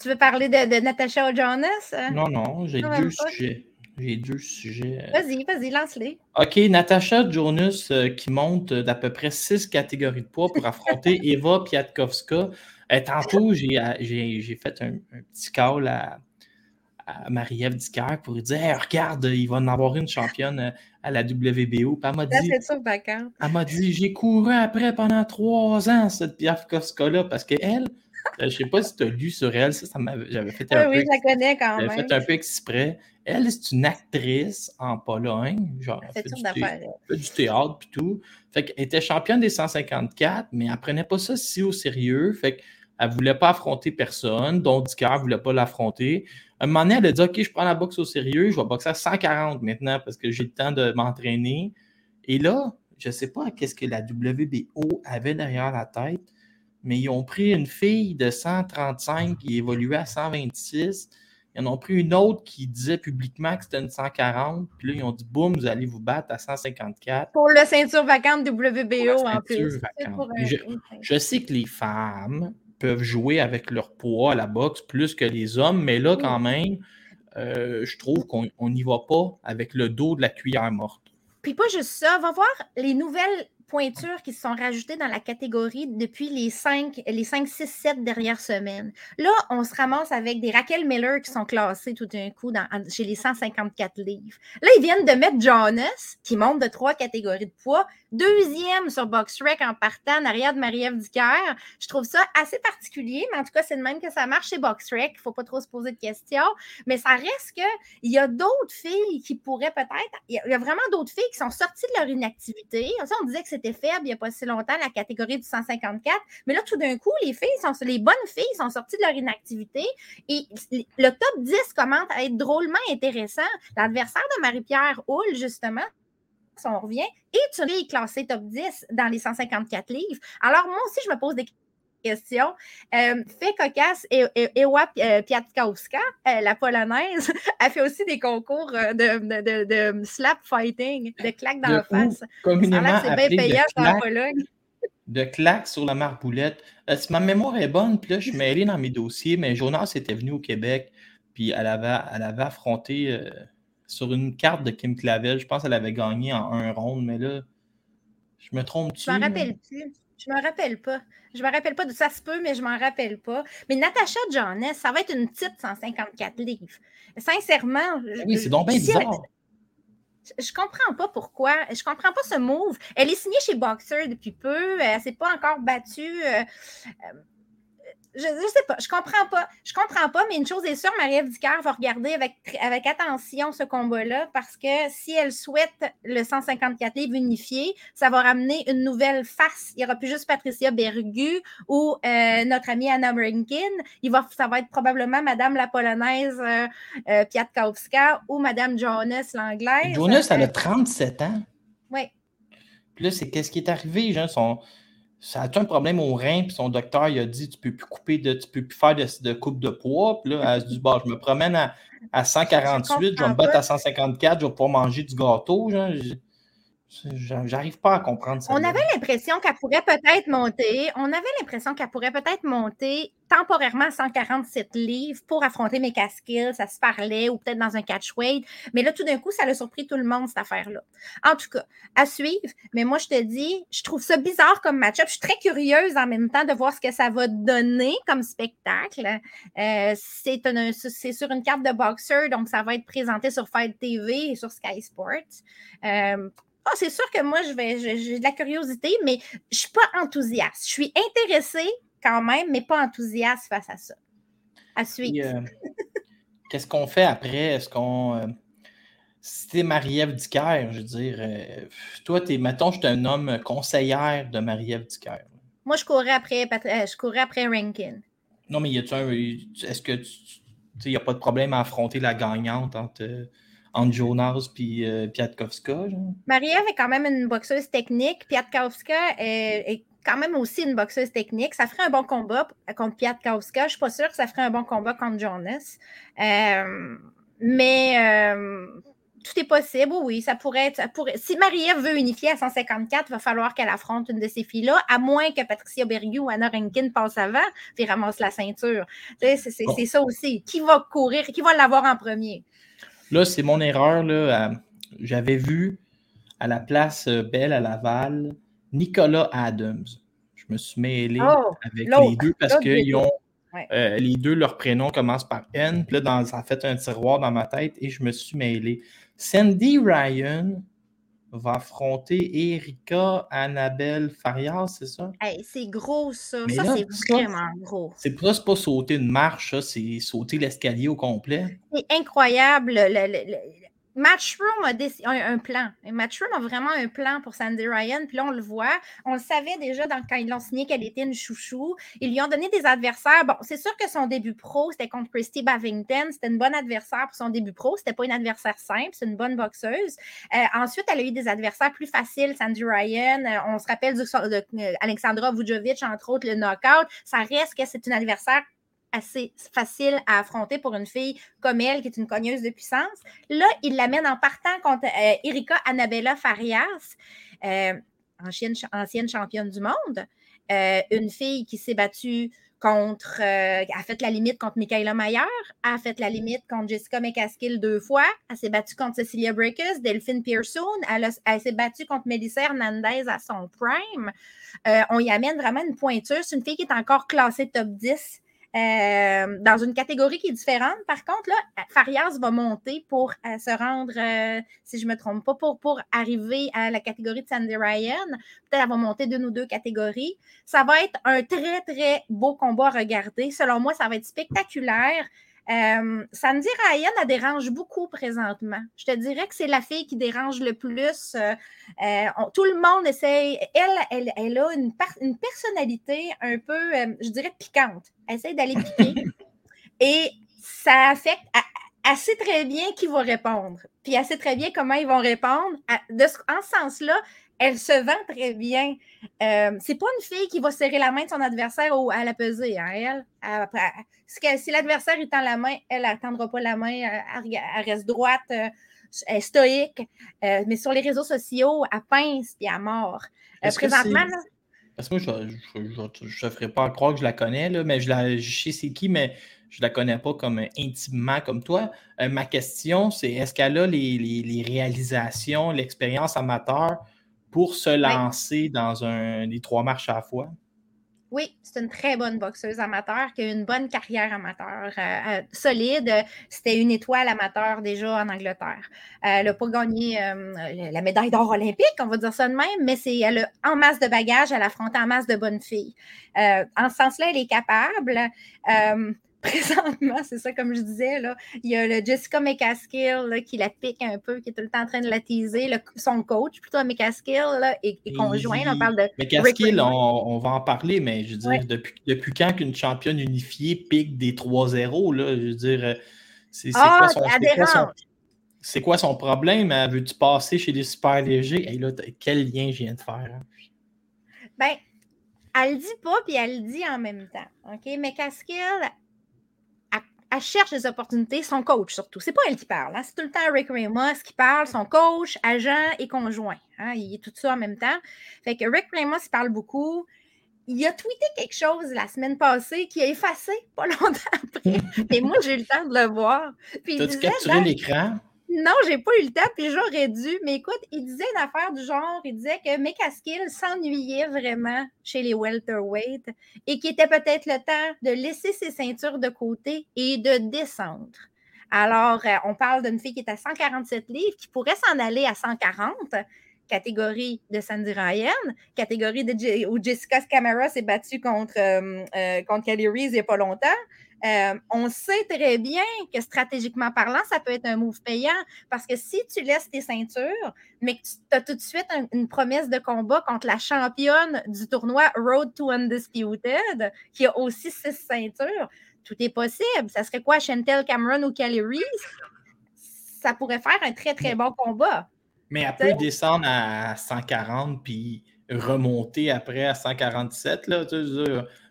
tu veux parler de, de Natasha Jonas? Non, non, j'ai deux sujets. J'ai deux sujets. Euh. Vas-y, vas-y, lance-les. OK, Natasha Jonas euh, qui monte d'à peu près six catégories de poids pour affronter Eva Piatkowska. tantôt, j'ai fait un, petit call à, Marie-Ève Dicker pour lui dire Regarde, il va en avoir une championne à la WBO. elle m'a dit, elle m'a dit J'ai couru après pendant trois ans cette Piatkowska-là parce qu'elle, je ne sais pas si tu as lu sur elle, ça, ça j'avais fait un oui, peu. Oui, je la connais quand même. fait un peu exprès. Elle, c'est une actrice en Pologne. Genre, elle fait, du, fait du théâtre et tout. Fait qu'elle était championne des 154, mais elle ne prenait pas ça si au sérieux. Fait qu'elle ne voulait pas affronter personne, dont Dicker ne voulait pas l'affronter. À un moment donné, elle a dit OK, je prends la boxe au sérieux, je vais boxer à 140 maintenant parce que j'ai le temps de m'entraîner. Et là, je ne sais pas qu'est-ce que la WBO avait derrière la tête, mais ils ont pris une fille de 135 qui évoluait à 126. Ils en ont pris une autre qui disait publiquement que c'était une 140. Puis là, ils ont dit boum, vous allez vous battre à 154. Pour le ceinture vacante WBO en plus. Je, je, sais que les femmes peuvent jouer avec leur poids à la boxe plus que les hommes, mais là, quand même, euh, je trouve qu'on n'y va pas avec le dos de la cuillère morte. Puis pas juste ça, va voir les nouvelles pointures qui se sont rajoutées dans la catégorie depuis les 5, les 5 6, 7 dernières semaines. Là, on se ramasse avec des Raquel Miller qui sont classées tout d'un coup dans, chez les 154 livres. Là, ils viennent de mettre Jonas, qui monte de trois catégories de poids, deuxième sur BoxRec en partant en arrière de Marie-Ève Dicker. Je trouve ça assez particulier, mais en tout cas, c'est de même que ça marche chez BoxRec. Il ne faut pas trop se poser de questions. Mais ça reste qu'il y a d'autres filles qui pourraient peut-être. Il y a vraiment d'autres filles qui sont sorties de leur inactivité. on disait que c'était faible il n'y a pas si longtemps, la catégorie du 154. Mais là, tout d'un coup, les filles sont, les bonnes filles sont sorties de leur inactivité et le top 10 commence à être drôlement intéressant. L'adversaire de Marie-Pierre Houle, justement, on revient, et tu es classé top 10 dans les 154 livres. Alors, moi aussi, je me pose des questions. Euh, fait cocasse, et, Ewa euh, Piatkowska, euh, la polonaise, a fait aussi des concours de, de, slap fighting, de claques dans la face. Communément c'est bien payant Pologne. De claques sur la marboulette. si ma mémoire est bonne, puis là, je suis mêlé dans mes dossiers, mais Jonas était venu au Québec, puis elle avait, elle avait affronté sur une carte de Kim Clavel. Je pense qu'elle avait gagné en un round, mais là, je me trompe-tu? Je m'en rappelle plus. Je me rappelle pas. Je me rappelle pas de ça se peut, mais je m'en rappelle pas. Mais Natacha Jones, ça va être une petite 154 livres. Sincèrement. Oui, c'est donc bien bizarre. Je, comprends pas pourquoi. Je comprends pas ce move. Elle est signée chez Boxer depuis peu. Elle s'est pas encore battue. Euh, euh, je, ne sais pas, je comprends pas. Je comprends pas, mais une chose est sûre, Marie-Ève va regarder avec, avec attention ce combat-là parce que si elle souhaite le 154 livres unifié, ça va ramener une nouvelle face. Il n'y aura plus juste Patricia Bergu ou euh, notre amie Anna Brinkin. Il va, ça va être probablement Madame la Polonaise euh, euh, Piatkowska ou Madame Jonas l'Anglaise. Jonas, elle a 37 ans. Oui. Puis là, c'est qu'est-ce qui est arrivé, genre, son ça a un problème au rein, puis son docteur il a dit tu peux plus couper de, tu peux plus faire de, coupe de poids. Puis là, elle se dit bon, je me promène à, à 148, je, vais me battre à 154, je vais pouvoir manger du gâteau. Genre, J'arrive pas à comprendre ça. On avait l'impression qu'elle pourrait peut-être monter. On avait l'impression qu'elle pourrait peut-être monter temporairement à 147 livres pour affronter mes casquilles. Ça se parlait, ou peut-être dans un catchweight. Mais là, tout d'un coup, ça a surpris tout le monde, cette affaire-là. En tout cas, à suivre. Mais moi, je te dis, je trouve ça bizarre comme match-up. Je suis très curieuse en même temps de voir ce que ça va donner comme spectacle. Euh, c'est sur une carte de boxer, donc ça va être présenté sur Fight TV et sur Sky Sports. Euh, ah, c'est sûr que moi, je vais, j'ai de la curiosité, mais je ne suis pas enthousiaste. Je suis intéressée quand même, mais pas enthousiaste face à ça. À suivre. Euh, qu'est-ce qu'on fait après? Est-ce qu'on. Euh, c'était Marie-Ève Dicker, je veux dire. Euh, toi, es, mettons, je suis un homme conseillère de Marie-Ève Dicker. Moi, je courais après, je courais après Rankin. Non, mais y un. Est-ce que tu. n'y a pas de problème à affronter la gagnante entre entre Jonas et euh, Piatkowska. Marie-Ève est quand même une boxeuse technique. Piatkowska est, quand même aussi une boxeuse technique. Ça ferait un bon combat contre Piatkowska. Je ne suis pas sûre que ça ferait un bon combat contre Jonas. Euh, mais euh, tout est possible, oui, ça pourrait être. Si Marie-Ève veut unifier à 154, il va falloir qu'elle affronte une de ces filles-là, à moins que Patricia Berriou ou Anna Rankin passent avant et ramassent la ceinture. C'est ça aussi. Qui va courir, qui va l'avoir en premier? Là, c'est mon erreur. Là, j'avais vu à la place euh, Belle à Laval Nicolas Adams. Je me suis mêlé oh, avec les deux parce que ont, euh, les deux, leur prénom commence par N. Puis là, dans, ça a fait un tiroir dans ma tête et je me suis mêlé. Sandy Ryan va affronter Erika Annabelle Farias, c'est ça? c'est gros, ça. ça, c'est vraiment gros. C'est pas, pas sauter une marche, c'est sauter l'escalier au complet. C'est incroyable. Le, Matchroom a un, plan. Matchroom a vraiment un plan pour Sandy Ryan. Puis là, on le voit. On le savait déjà quand ils l'ont signé qu'elle était une chouchou. Ils lui ont donné des adversaires. Bon, c'est sûr que son début pro, c'était contre Christy Bavington. C'était une bonne adversaire pour son début pro. C'était pas une adversaire simple. C'est une bonne boxeuse. Euh, ensuite, elle a eu des adversaires plus faciles. Sandy Ryan. Euh, on se rappelle euh, Alexandra Vujovic, entre autres, le knockout. Ça reste que c'est une adversaire assez facile à affronter pour une fille comme elle, qui est une cogneuse de puissance. Là, il l'amène en partant contre euh, Erika Annabella Farias, euh, ancienne, championne du monde. Euh, une fille qui s'est battue contre, a fait la limite contre Michaela Mayer, a fait la limite contre Jessica McCaskill deux fois, elle s'est battue contre Cecilia Breakers, Delphine Pearson, elle, elle s'est battue contre Melissa Hernandez à son prime. on y amène vraiment une pointure. C'est une fille qui est encore classée top 10 euh, dans une catégorie qui est différente. Par contre, là, Farias va monter pour euh, se rendre, euh, si je ne me trompe pas, pour, pour arriver à la catégorie de Sandy Ryan. Peut-être qu'elle va monter d'une ou deux catégories. Ça va être un très, très beau combat à regarder. Selon moi, ça va être spectaculaire. Euh, Sandy Ryan, elle dérange beaucoup présentement. Je te dirais que c'est la fille qui dérange le plus. Euh, euh, tout le monde essaye. Elle, elle, a une, une, personnalité un peu, je dirais, piquante. Elle essaie d'aller piquer. Et ça affecte. Elle, sait très bien qui va répondre. Puis elle sait très bien comment ils vont répondre. de, en ce sens-là, elle se vend très bien. Euh, c'est pas une fille qui va serrer la main de son adversaire ou à la peser. Hein, elle, si l'adversaire est la main, elle n'attendra pas la main, elle, reste droite, euh, elle est stoïque. Euh, mais sur les réseaux sociaux, elle pince et elle mord. présentement, parce que moi, je ne ferai pas croire que je la connais, là, mais je, la, je sais c'est qui, mais je ne la connais pas comme intimement comme toi. ma question, c'est est-ce qu'elle a les, les réalisations, l'expérience amateur pour se lancer dans un, les trois marches à la fois? Oui, c'est une très bonne boxeuse amateur qui a une bonne carrière amateur euh, euh, solide. C'était une étoile amateur déjà en Angleterre. elle n'a pas gagné euh, la médaille d'or olympique, on va dire ça de même, mais c'est elle a en masse de bagages, elle affronte en masse de bonnes filles. en ce sens-là, elle est capable présentement, c'est ça, comme je disais, là, il y a le Jessica McCaskill qui la pique un peu, qui est tout le temps en train de la teaser. son coach, plutôt McCaskill, là, est, conjoint. On parle de. McCaskill, on, va en parler, mais je veux dire, depuis, depuis quand qu'une championne unifiée pique des 3-0, là, je veux dire, c'est ah, quoi, son, c'est quoi son problème? Veux-tu passer chez les super légers? Là, quel lien je viens de faire? Hein? Ben, elle le dit pas, puis elle le dit en même temps. OK? Mais Caskill, elle cherche des opportunités, son coach surtout. C'est pas elle qui parle, hein. c'est tout le temps Rick Ramos qui parle, son coach, agent et conjoint. Hein. il est tout ça en même temps. Fait que Rick Ramos, il parle beaucoup. Il a tweeté quelque chose la semaine passée qui a effacé pas longtemps après. Mais moi, j'ai eu le temps de le voir. T'as-tu capturé l'écran? Non, j'ai pas eu le temps, puis j'aurais dû. Mais écoute, il disait une affaire du genre, il disait que Mekaskill s'ennuyait vraiment chez les welterweight et qu'il était peut-être le temps de laisser ses ceintures de côté et de descendre. Alors, euh, on parle d'une fille qui est à 147 livres, qui pourrait s'en aller à 140, catégorie de Sandy Ryan, catégorie où Jessica Scamara s'est battue contre, euh, euh, contre Kelly Reese il n'y a pas longtemps. Euh, on sait très bien que stratégiquement parlant, ça peut être un move payant parce que si tu laisses tes ceintures, mais que tu as tout de suite une promesse de combat contre la championne du tournoi Road to Undisputed, qui a aussi six ceintures, tout est possible. Ça serait quoi, Chantel Cameron ou Kelly Reese? Ça pourrait faire un très, très bon combat. Mais elle peut descendre à 140 puis remonter après à 147. Là,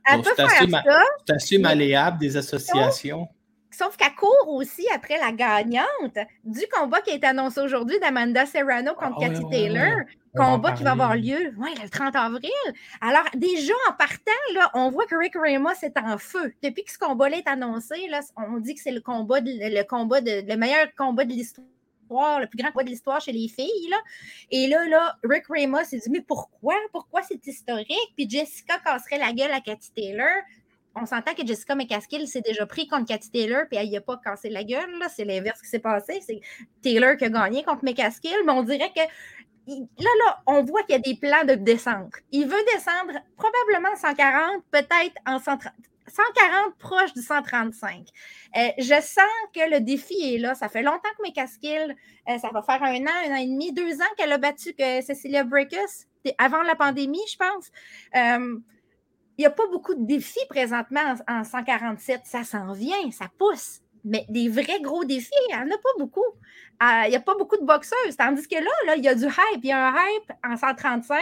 c'est assez, malléable des associations. Sauf, qu'elle court aussi après la gagnante du combat qui est annoncé aujourd'hui d'Amanda Serrano contre ah, Cathy Taylor. combat qui va avoir lieu le 30 avril. Alors, déjà en partant, là, on voit que Rick Ramos est en feu. Depuis que ce combat-là est annoncé, là, on dit que c'est le combat, le combat de, le meilleur combat de l'histoire le plus grand combat de l'histoire chez les filles. Là. Et là, là, Rick Ramos s'est dit Mais pourquoi? Pourquoi c'est historique? Puis Jessica casserait la gueule à Cathy Taylor. On s'entend que Jessica McCaskill s'est déjà pris contre Cathy Taylor, puis elle n'y a pas cassé la gueule. C'est l'inverse qui s'est passé. C'est Taylor qui a gagné contre McCaskill, mais on dirait que là, là, on voit qu'il y a des plans de descendre. Il veut descendre probablement 140, peut-être en 130. 140 proche du 135. Euh, je sens que le défi est là. Ça fait longtemps que mes casquilles, euh, ça va faire un an, un an et demi, deux ans qu'elle a battu que Cecilia Breakus, avant la pandémie, je pense. Euh, il n'y a pas beaucoup de défis présentement en 147. Ça s'en vient, ça pousse. Mais des vrais gros défis, il n'y en a pas beaucoup. Il n'y a pas beaucoup de boxeuses. Tandis que là, là, il y a du hype. Il y a un hype en 135,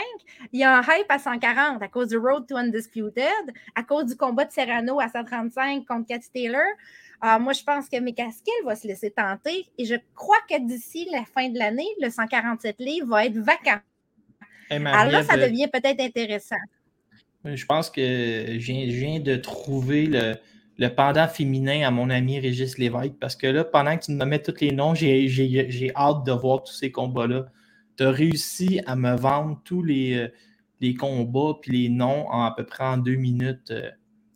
il y a un hype à 140 à cause du Road to Undisputed, à cause du combat de Serrano à 135 contre Cathy Taylor. Euh, moi, je pense que Mekaskill va se laisser tenter et je crois que d'ici la fin de l'année, le 147 livres va être vacant. Alors là, ça devient peut-être intéressant. Je pense que je viens de trouver le, le pendant féminin à mon ami Régis Lévesque parce que là, pendant que tu me mets tous les noms, j'ai hâte de voir tous ces combats-là. Tu as réussi à me vendre tous les, euh, les combats puis les noms en à peu près en deux minutes. Euh.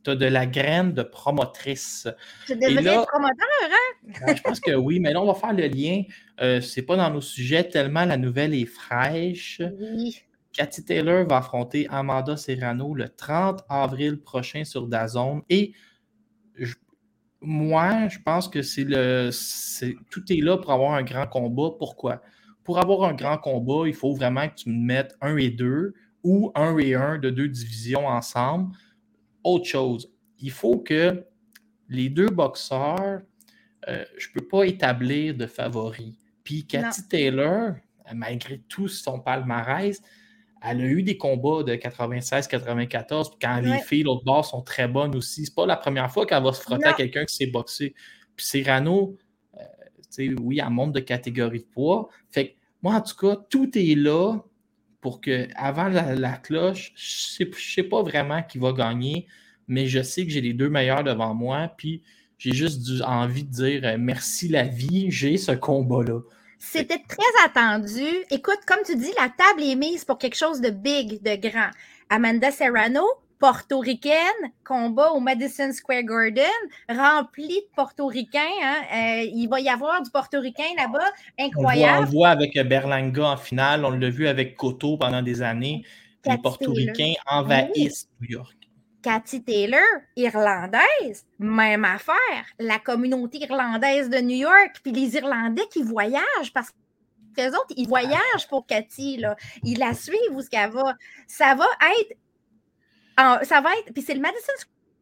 Tu as de la graine de promotrice. Tu deviens promoteur, hein? je pense que oui, mais là, on va faire le lien. Euh, c'est pas dans nos sujets tellement la nouvelle est fraîche. Oui. Cathy Taylor va affronter Amanda Serrano le 30 avril prochain sur Dazone et moi, je pense que c'est le. tout est là pour avoir un grand combat. Pourquoi? Pour avoir un grand combat, il faut vraiment que tu me mettes un et deux ou un et un de deux divisions ensemble. Autre chose, il faut que les deux boxeurs, euh, je ne peux pas établir de favoris. Puis Cathy Taylor, malgré tout son palmarès, elle a eu des combats de 96-94, quand les filles, l'autre bord, sont très bonnes aussi. C'est pas la première fois qu'elle va se frotter à quelqu'un qui s'est boxé. Puis Cyrano, euh, oui, elle monte de catégorie de poids. Fait que moi, en tout cas, tout est là pour que, avant la, cloche, je ne sais, pas vraiment qui va gagner, mais je sais que j'ai les deux meilleurs devant moi. Puis j'ai juste envie de dire euh, merci la vie, j'ai ce combat-là. C'était très attendu. Écoute, comme tu dis, la table est mise pour quelque chose de big, de grand. Amanda Serrano, portoricaine, combat au Madison Square Garden, rempli de portoricains. Hein. Euh, il va y avoir du portoricain là-bas, incroyable. On, le voit avec Berlanga en finale, on l'a vu avec Cotto pendant des années. les portoricains envahissent New York. Cathy Taylor, irlandaise, même affaire. La communauté irlandaise de New York, puis les Irlandais qui voyagent parce que les autres, ils voyagent pour Cathy. Là. Ils la suivent où ce qu'elle va. Ça va être. ça va être. Puis c'est le Madison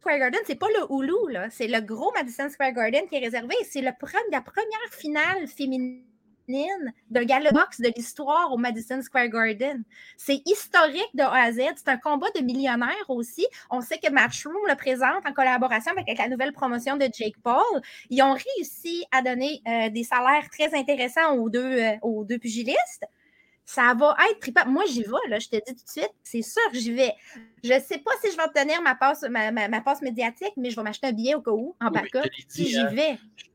Square Garden, c'est pas le Hulu, là. C'est le gros Madison Square Garden qui est réservé. C'est la première finale féminine de gala box de l'histoire au Madison Square Garden. C'est historique de A à Z. C'est un combat de millionnaires aussi. On sait que Matchroom le présente en collaboration avec la nouvelle promotion de Jake Paul. Ils ont réussi à donner euh, des salaires très intéressants aux deux, euh, aux deux pugilistes. Ça va être trippant. Moi, j'y vais, là, je te dis tout de suite. C'est sûr que j'y vais. Je ne sais pas si je vais obtenir ma passe, ma, passe médiatique, mais je vais m'acheter un billet au cas où, en backup. Si j'y hein. vais je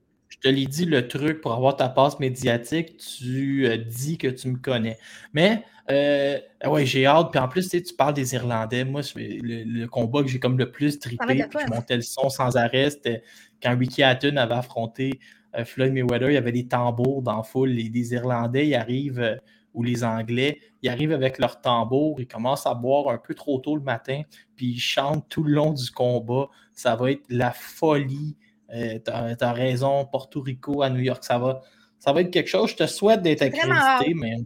te l'ai dit, le truc pour avoir ta passe médiatique, tu euh, dis que tu me connais. Mais, euh, ouais, j'ai hâte. Puis en plus, tu, parles des Irlandais. Moi, le, combat que j'ai comme le plus trippé, puis je montais le son sans arrêt, c'était quand Ricky Hatton avait affronté euh, Floyd Mayweather. Il y avait des tambours dans la foule. Les, les Irlandais, ils arrivent, ou les Anglais, ils arrivent avec leurs tambours, ils commencent à boire un peu trop tôt le matin, puis ils chantent tout le long du combat. Ça va être la folie. Euh, tu as, raison, Porto Rico à New York, ça va, ça va être quelque chose. Je te souhaite d'être accrédité, mais.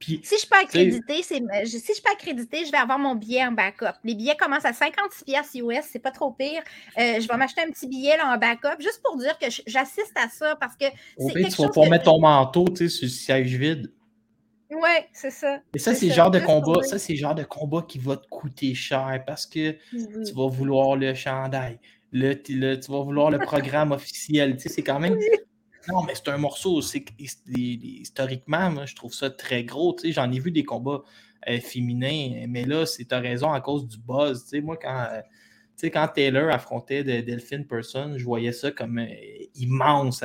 si je suis pas accrédité, si je suis pas accrédité, je vais avoir mon billet en backup. Les billets commencent à 56 US, c'est pas trop pire. Euh, je vais m'acheter un petit billet là, en backup juste pour dire que j'assiste à ça parce que c'est quelque tu vas pouvoir mettre ton manteau sur le siège vide. Oui, c'est ça. Et ça, c'est le genre de combat. Ça, c'est genre de combat qui va te coûter cher parce que tu vas vouloir le chandail le, tu vas vouloir le programme officiel. Tu sais, c'est quand même. Non, mais c'est un morceau. C'est, historiquement, moi, je trouve ça très gros. Tu sais, j'en ai vu des combats euh, féminins, mais là, c'est ta raison à cause du buzz. Tu sais, moi, quand, euh, tu sais, quand Taylor affrontait Delphine Person, je voyais ça comme euh, immense.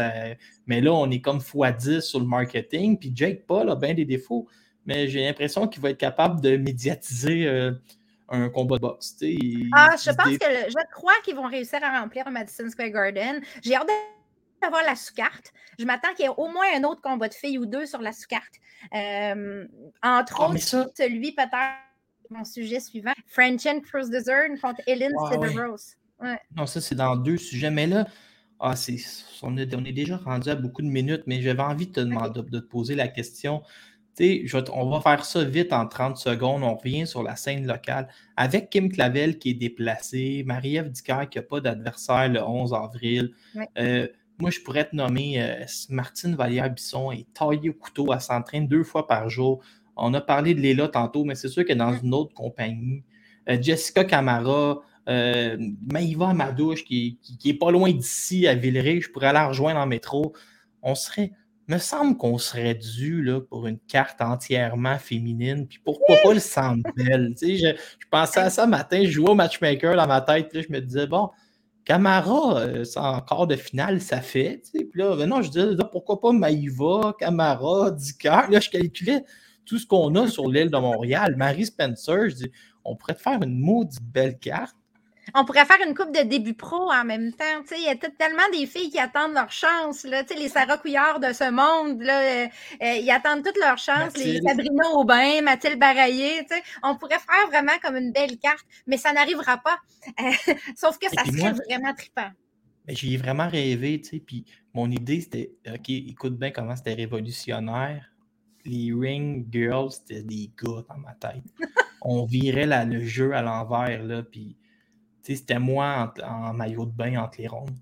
mais là, on est comme x10 sur le marketing. Puis Jake Paul a bien des défauts, mais j'ai l'impression qu'il va être capable de médiatiser un combat de boxe. ah, je pense que je crois qu'ils vont réussir à remplir un Madison Square Garden. J'ai hâte d'avoir la sous-carte. Je m'attends qu'il y ait au moins un autre combat de filles ou deux sur la sous-carte. Euh, entre ah, autres, celui peut-être mon sujet suivant, French and Cruz Desert contre Ellen ah, Rose. Non, ça, c'est dans deux sujets. Mais là, ah, on, est, on, est, déjà rendu à beaucoup de minutes, mais j'avais envie de te, demander, de te poser la question on va faire ça vite en 30 secondes. On revient sur la scène locale avec Kim Clavel qui est déplacée, Marie-Ève Dicker qui n'a pas d'adversaire le 11 avril. Euh, moi, je pourrais te nommer euh, Martine Vallière-Bisson et taillée au couteau. Elle s'entraîne deux fois par jour. On a parlé de Léla tantôt, mais c'est sûr que dans une autre compagnie. Euh, Jessica Camara, Maïva Amadouche, qui, qui, est pas loin d'ici, à Villeray, je pourrais la rejoindre en métro. On serait, me semble qu'on serait dû là, pour une carte entièrement féminine. Puis pourquoi pas le centre belle? je, je, pensais à ça matin, je jouais au matchmaker dans ma tête. je me disais, bon, Camara, euh, c'est encore de finale, ça fait. Puis là, ben non, je disais, pourquoi pas Maïva, Camara, Dicker? Là, je calculais tout ce qu'on a sur l'île de Montréal. Marie Spencer, je dis, on pourrait te faire une maudite belle carte. On pourrait faire une coupe de début pro en même temps. Il y a tellement des filles qui attendent leur chance. Là, les Sarah Couillard de ce monde, là, euh, euh, ils attendent toute leur chance. Les Sabrina Aubin, Mathilde Baraillé. On pourrait faire vraiment comme une belle carte, mais ça n'arrivera pas. sauf que ça serait vraiment trippant. J'y ai vraiment rêvé, puis mon idée, c'était, OK, écoute bien comment c'était révolutionnaire. Les Ring Girls, c'était des gars dans ma tête. On virait le jeu à l'envers, là, puis c'était moi en, maillot de bain entre les rondes.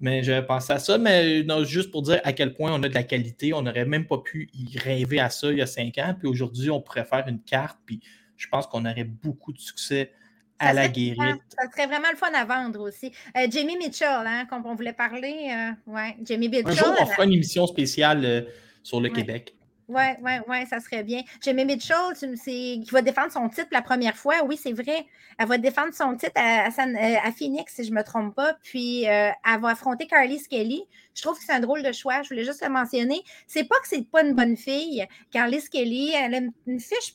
Mais j'avais pensé à ça, mais non, juste pour dire à quel point on a de la qualité. On n'aurait même pas pu y rêver à ça il y a cinq ans. Puis aujourd'hui, on pourrait faire une carte. Puis je pense qu'on aurait beaucoup de succès à la guérite. Ça serait vraiment le fun à vendre aussi. Euh, Jamie Mitchell, hein, comme on voulait parler. Euh, ouais, Jamie Mitchell. Un jour, on fera une émission spéciale euh, sur le Québec. Oui, oui, oui, ça serait bien. Jamie Mitchell, qui va défendre son titre la première fois. Oui, c'est vrai. Elle va défendre son titre à, à, Phoenix, si je ne me trompe pas. Puis, elle va affronter Carly Skelly. Je trouve que c'est un drôle de choix. Je voulais juste le mentionner. C'est pas que c'est pas une bonne fille. Carly Skelly, elle a une fiche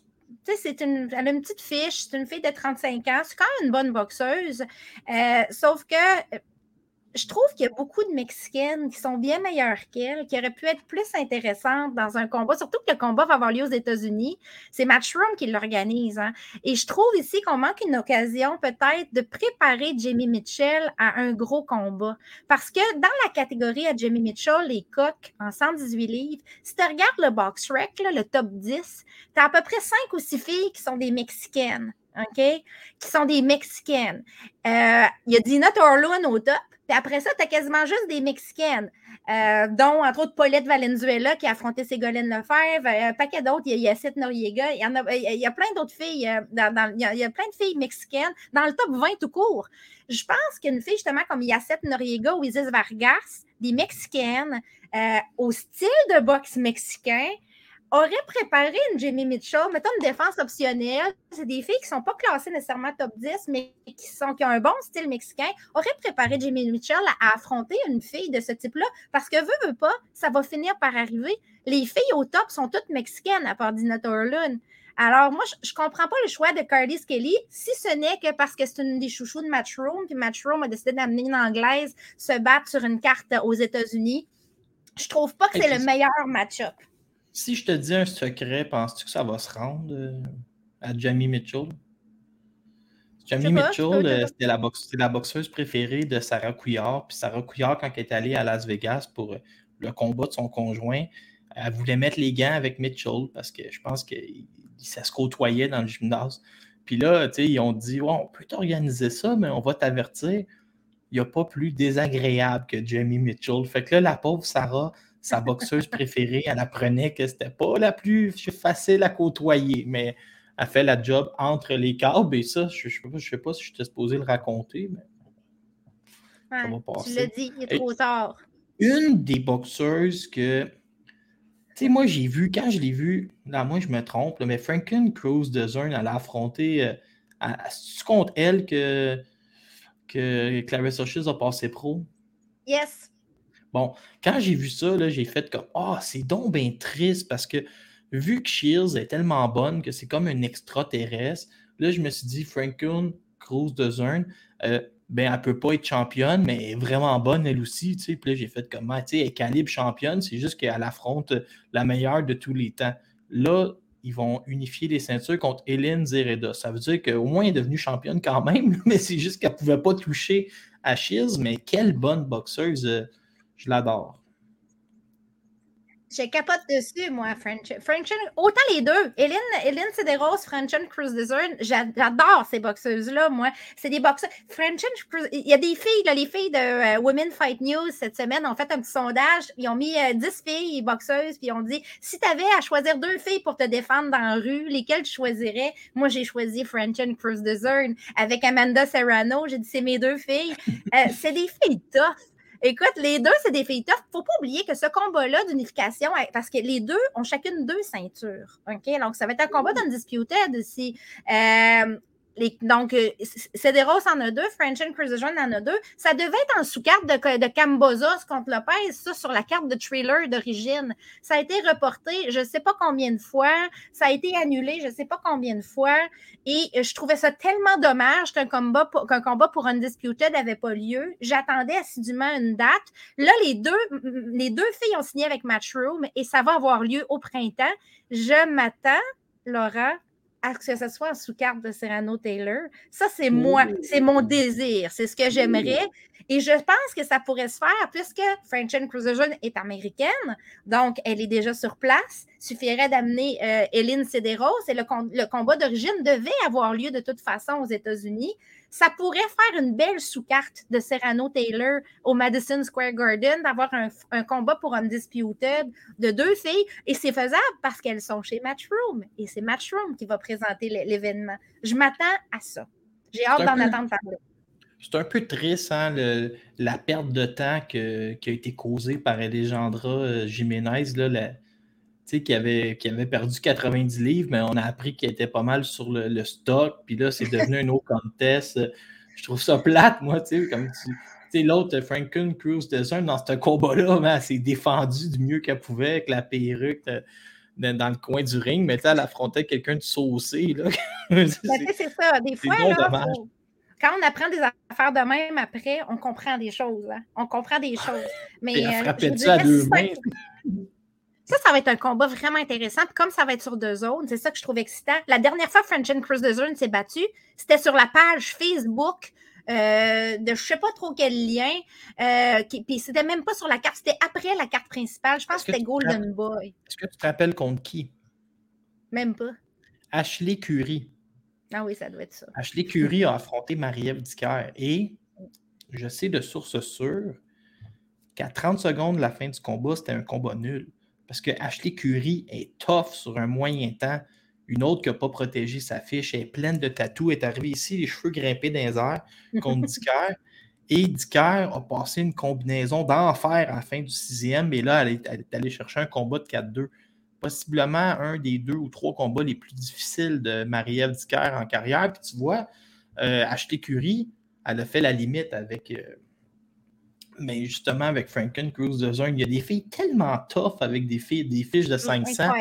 c'est une, elle a une petite fiche, c'est une fille de 35 ans, c'est quand même une bonne boxeuse. Euh, sauf que euh, je trouve qu'il y a beaucoup de Mexicaines qui sont bien meilleures qu'elle, qui auraient pu être plus intéressantes dans un combat, surtout que le combat va avoir lieu aux États-Unis. C'est Matchroom qui l'organise. Hein. Et je trouve ici qu'on manque une occasion peut-être de préparer Jamie Mitchell à un gros combat. Parce que dans la catégorie à Jamie Mitchell, les coques en 118 livres, si tu regardes le box rec, le top 10, tu as à peu près 5 ou 6 filles qui sont des Mexicaines. OK? Qui sont des Mexicaines. Euh, il y a Dina Torlund au top. Puis après ça, tu as quasiment juste des Mexicaines, euh, dont entre autres Paulette Valenzuela qui a affronté Ségolène Lefebvre, euh, un paquet d'autres, il y a Seth Noriega, il y, a, plein d'autres filles, dans, il, y a, plein de filles mexicaines dans le top 20 tout court. Je pense qu'une fille justement comme Yacette Noriega ou Isis Vargas, des Mexicaines, au style de boxe mexicain, aurait préparé une Jamie Mitchell, mettons une défense optionnelle. C'est des filles qui ne sont pas classées nécessairement top 10, mais qui, sont, qui ont un bon style mexicain, aurait préparé Jamie Mitchell à, affronter une fille de ce type-là. Parce que, veut, veut pas, ça va finir par arriver. Les filles au top sont toutes mexicaines, à part Dina Torlund. Alors, moi, je ne comprends pas le choix de Carly Kelly, si ce n'est que parce que c'est une des chouchous de Matchroom, puis Matchroom a décidé d'amener une Anglaise se battre sur une carte aux États-Unis. Je trouve pas que c'est le meilleur match-up. Si je te dis un secret, penses-tu que ça va se rendre euh, à Jamie Mitchell? Jamie Mitchell, euh, c'était la, la, boxeuse préférée de Sarah Couillard. Puis Sarah Couillard, quand elle est allée à Las Vegas pour euh, le combat de son conjoint, elle voulait mettre les gants avec Mitchell parce que je pense que ça se côtoyait dans le gymnase. Puis là, tu sais, ils ont dit on peut t'organiser ça, mais on va t'avertir. Il n'y a pas plus désagréable que Jamie Mitchell. Fait que là, la pauvre Sarah, sa boxeuse préférée, elle apprenait que c'était pas la plus facile à côtoyer, mais elle fait la job entre les câbles et ça, je ne sais pas si je t'ai supposé le raconter, mais ça va passer. Tu l'as dit, il est trop tard. Une des boxeuses que, tu sais, moi j'ai vu, quand je l'ai vu, là moi je me trompe, mais Franken Cruz de Zern, elle a affronté, euh, contre elle que, que Clarissa Shields a passé pro? Yes. Bon, quand j'ai vu ça, j'ai fait comme Ah, c'est donc bien triste parce que vu que Shields est tellement bonne que c'est comme un extraterrestre, là, je me suis dit, Franklin Cruz de Zern, euh, ben, elle peut pas être championne, mais elle est vraiment bonne elle aussi. Puis là, j'ai fait comme, ah, tu sais, elle est calibre championne, c'est juste qu'elle affronte la meilleure de tous les temps. Là, ils vont unifier les ceintures contre Hélène Zereda. Ça veut dire qu'au moins elle est devenue championne quand même, mais c'est juste qu'elle ne pouvait pas toucher à Shields. Mais quelle bonne boxeuse! Je l'adore. Je capote dessus, moi, French. French autant les deux. Hélène, Hélène Cederos, French Cruz Desert, j'adore ces boxeuses-là, moi. C'est des boxeuses. French Cruz, il y a des filles, les filles de euh, Women Fight News cette semaine ont fait un petit sondage. Ils ont mis 10 euh, filles boxeuses, puis ils ont dit si tu avais à choisir deux filles pour te défendre dans la rue, lesquelles tu choisirais Moi, j'ai choisi French Cruz Desert avec Amanda Serrano. J'ai dit c'est mes deux filles. Euh, c'est des filles tough Écoute, les deux, c'est des filles tough. Faut pas oublier que ce combat-là d'unification, parce que les deux ont chacune deux ceintures. OK? Donc, ça va être un combat d'undisputed ici. Euh, donc, euh, Cederos en a deux, French and Cruiser en a deux. Ça devait être en sous-carte de, de contre Lopez, ça, sur la carte de trailer d'origine. Ça a été reporté, je ne sais pas combien de fois. Ça a été annulé, je ne sais pas combien de fois. Et euh, je trouvais ça tellement dommage qu'un combat, pour, qu'un combat pour Undisputed n'avait pas lieu. J'attendais assidûment une date. Là, les deux, les deux filles ont signé avec Matchroom et ça va avoir lieu au printemps. Je m'attends, Laura, à ce que ce soit en sous-carte de Serrano Taylor. Ça, c'est moi, c'est mon désir, c'est ce que j'aimerais. Et je pense que ça pourrait se faire puisque Franchen Cruiser est américaine, donc elle est déjà sur place. Il suffirait d'amener euh, Cederos et le, combat d'origine devait avoir lieu de toute façon aux États-Unis. Ça pourrait faire une belle sous-carte de Serrano Taylor au Madison Square Garden d'avoir un, combat pour Undisputed de deux filles. Et c'est faisable parce qu'elles sont chez Matchroom. Et c'est Matchroom qui va présenter l'événement. Je m'attends à ça. J'ai hâte d'en attendre parler. C'est un peu triste, hein, la perte de temps qui a été causée par Alejandra euh, Jiménez, là, qui, avait, qui avait perdu 90 livres, mais on a appris qu'elle était pas mal sur le, stock, puis là, c'est devenu un autre contest. Je trouve ça plate, moi, tu sais, comme tu l'autre, Franken Cruz Desert, dans ce combat-là, elle s'est défendue du mieux qu'elle pouvait avec la perruque dans, le coin du ring, mais elle affrontait quelqu'un de saucé. Ben, c'est ça. Des fois, là, quand on apprend des affaires de même, après, on comprend des choses. Hein. On comprend des choses. Mais, elle euh, à deux mains? Ça, ça va être un combat vraiment intéressant. comme ça va être sur deux zones, c'est ça que je trouve excitant. La dernière fois French and Cruz de Zone s'est battu, c'était sur la page Facebook euh, de je ne sais pas trop quel lien. Euh, puis c'était même pas sur la carte, c'était après la carte principale. Je pense que, c'était Golden Boy. Est-ce que tu te rappelles contre qui? Même pas. Ashley Curie. Ah oui, ça doit être ça. Ashley Curie a affronté Marie-Ève Dicker et je sais de source sûre qu'à 30 secondes de la fin du combat, c'était un combat nul. Parce que Ashley Curie est tough sur un moyen temps. Une autre qui n'a pas protégé sa fiche, elle est pleine de tatous, est arrivée ici, les cheveux grimpés dans les airs contre Dicker. Et Dicker a passé une combinaison d'enfer à la fin du sixième, et là, elle est, allée chercher un combat de 4-2 possiblement un des deux ou trois combats les plus difficiles de Marie-Ève Dicker en carrière. Puis tu vois, euh, Ashley Curie, elle a fait la limite avec. Euh, mais justement, avec Franken Cruz de Zone, il y a des filles tellement tough avec des, filles, des fiches de 500.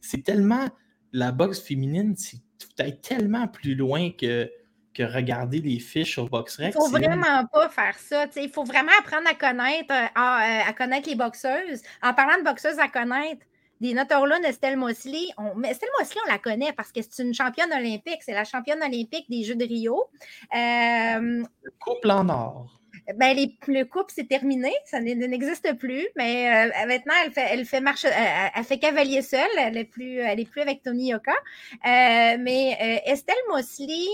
C'est tellement. La boxe féminine, c'est peut-être tellement plus loin que, que regarder les fiches au BoxRec. Il ne faut vraiment pas faire ça. Il faut vraiment apprendre à connaître, euh, à, à, connaître les boxeuses. En parlant de boxeuses à connaître, Dina Torlund, Estelle Mosley. On, mais Estelle Mosley, on la connaît parce que c'est une championne olympique. C'est la championne olympique des Jeux de Rio. Euh, le couple en or. Ben, le couple, c'est terminé. Ça n'existe plus. Mais euh, maintenant, elle fait, elle fait marche, elle, fait cavalier seule. Elle n'est plus, elle est plus avec Tony Yoka. Euh, mais Estelle Mosley,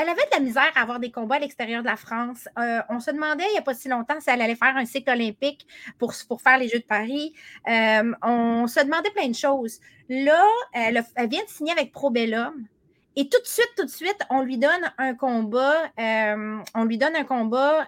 elle avait de la misère à avoir des combats à l'extérieur de la France. Euh, on se demandait il n'y a pas si longtemps si elle allait faire un cycle olympique pour, pour faire les Jeux de Paris. Euh, on se demandait plein de choses. Là, elle, vient de signer avec Probellum. Et tout de suite, tout de suite, on lui donne un combat, euh, on lui donne un combat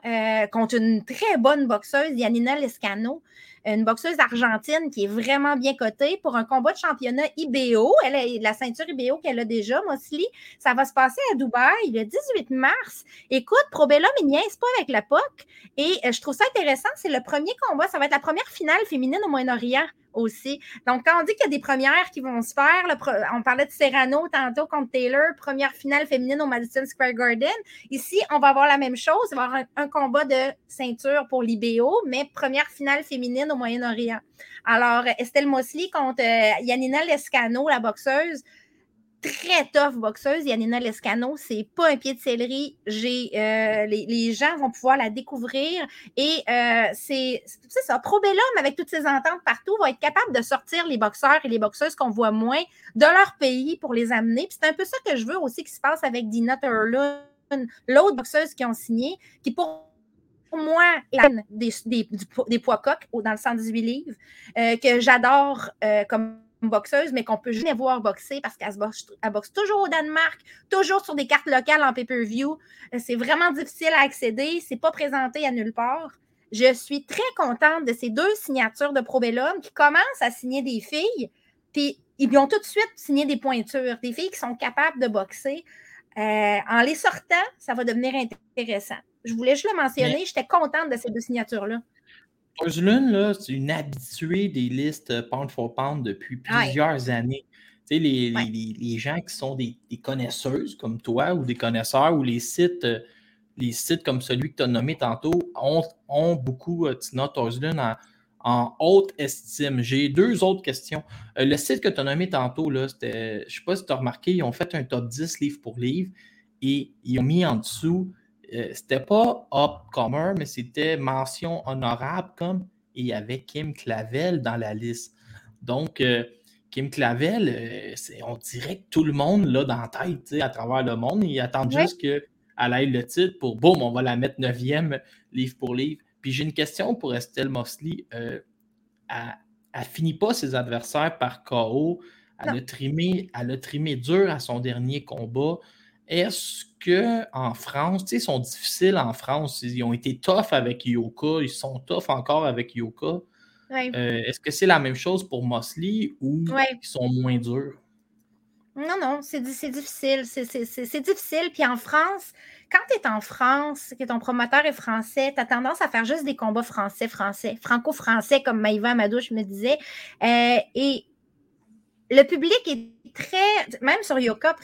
contre une très bonne boxeuse, Yanina Lescano une boxeuse argentine qui est vraiment bien cotée pour un combat de championnat IBO. Elle a la ceinture IBO qu'elle a déjà, Mosley. Ça va se passer à Dubaï le 18 mars. Écoute, Probella niaise pas avec la POC. Et euh, je trouve ça intéressant. C'est le premier combat. Ça va être la première finale féminine au Moyen-Orient aussi. Donc, quand on dit qu'il y a des premières qui vont se faire, on parlait de Serrano tantôt contre Taylor, première finale féminine au Madison Square Garden. Ici, on va avoir la même chose. Il va avoir un, combat de ceinture pour l'IBO, mais première finale féminine au Moyen-Orient. Alors, Estelle Mosley contre euh, Yanina Lescano, la boxeuse très tough boxeuse, Yanina Lescano. C'est pas un pied de céleri. J'ai, euh, les, gens vont pouvoir la découvrir. Et euh, c'est, ça. Probellum, avec toutes ses ententes partout, va être capable de sortir les boxeurs et les boxeuses qu'on voit moins de leur pays pour les amener. c'est un peu ça que je veux aussi qui se passe avec Dina Turlun, l'autre boxeuse qui ont signé, qui pour moi, des, des, des, poids coques dans le 118 livres, euh, que j'adore comme boxeuse, mais qu'on peut jamais voir boxer parce qu'elle boxe, toujours au Danemark, toujours sur des cartes locales en pay-per-view. Euh, c'est vraiment difficile à accéder, c'est pas présenté à nulle part. Je suis très contente de ces deux signatures de Probellum qui commencent à signer des filles, puis ils ont tout de suite signé des pointures, des filles qui sont capables de boxer. Euh, en les sortant, ça va devenir intéressant. Je voulais juste le mentionner, j'étais contente de ces deux signatures-là. Là, c'est une habituée des listes pound for pound depuis plusieurs années. Tu sais, les, gens qui sont des, connaisseuses comme toi ou des connaisseurs ou les sites, euh, les sites comme celui que tu as nommé tantôt ont, beaucoup euh, Tina Torzlund en, haute estime. J'ai deux autres questions. Euh, le site que tu as nommé tantôt, là, je ne sais pas si tu as remarqué, ils ont fait un top 10 livre pour livre et ils ont mis en dessous euh, c'était pas upcomer, mais c'était mention honorable comme et il y avait Kim Clavel dans la liste. Donc, euh, Kim Clavel, euh, on dirait que tout le monde l'a dans la tête à travers le monde. Ils attendent juste qu'elle aille le titre pour boum, on va la mettre neuvième livre pour livre. Puis j'ai une question pour Estelle Mosley. Euh, elle, ne finit pas ses adversaires par KO. Elle a, trimé, elle a trimé dur à son dernier combat. Est-ce qu'en France, tu sais, ils sont difficiles en France. Ils ont été tough avec Yoka, ils sont tough encore avec Yoka. Euh, est-ce que c'est la même chose pour Mosley ou ils sont moins durs? Non, non, c'est difficile. C'est difficile. Puis en France, quand tu es en France, que ton promoteur est français, tu as tendance à faire juste des combats français-français, franco-français, comme Maïva Amadouche me disait. Euh, et le public est très. Même sur Yoka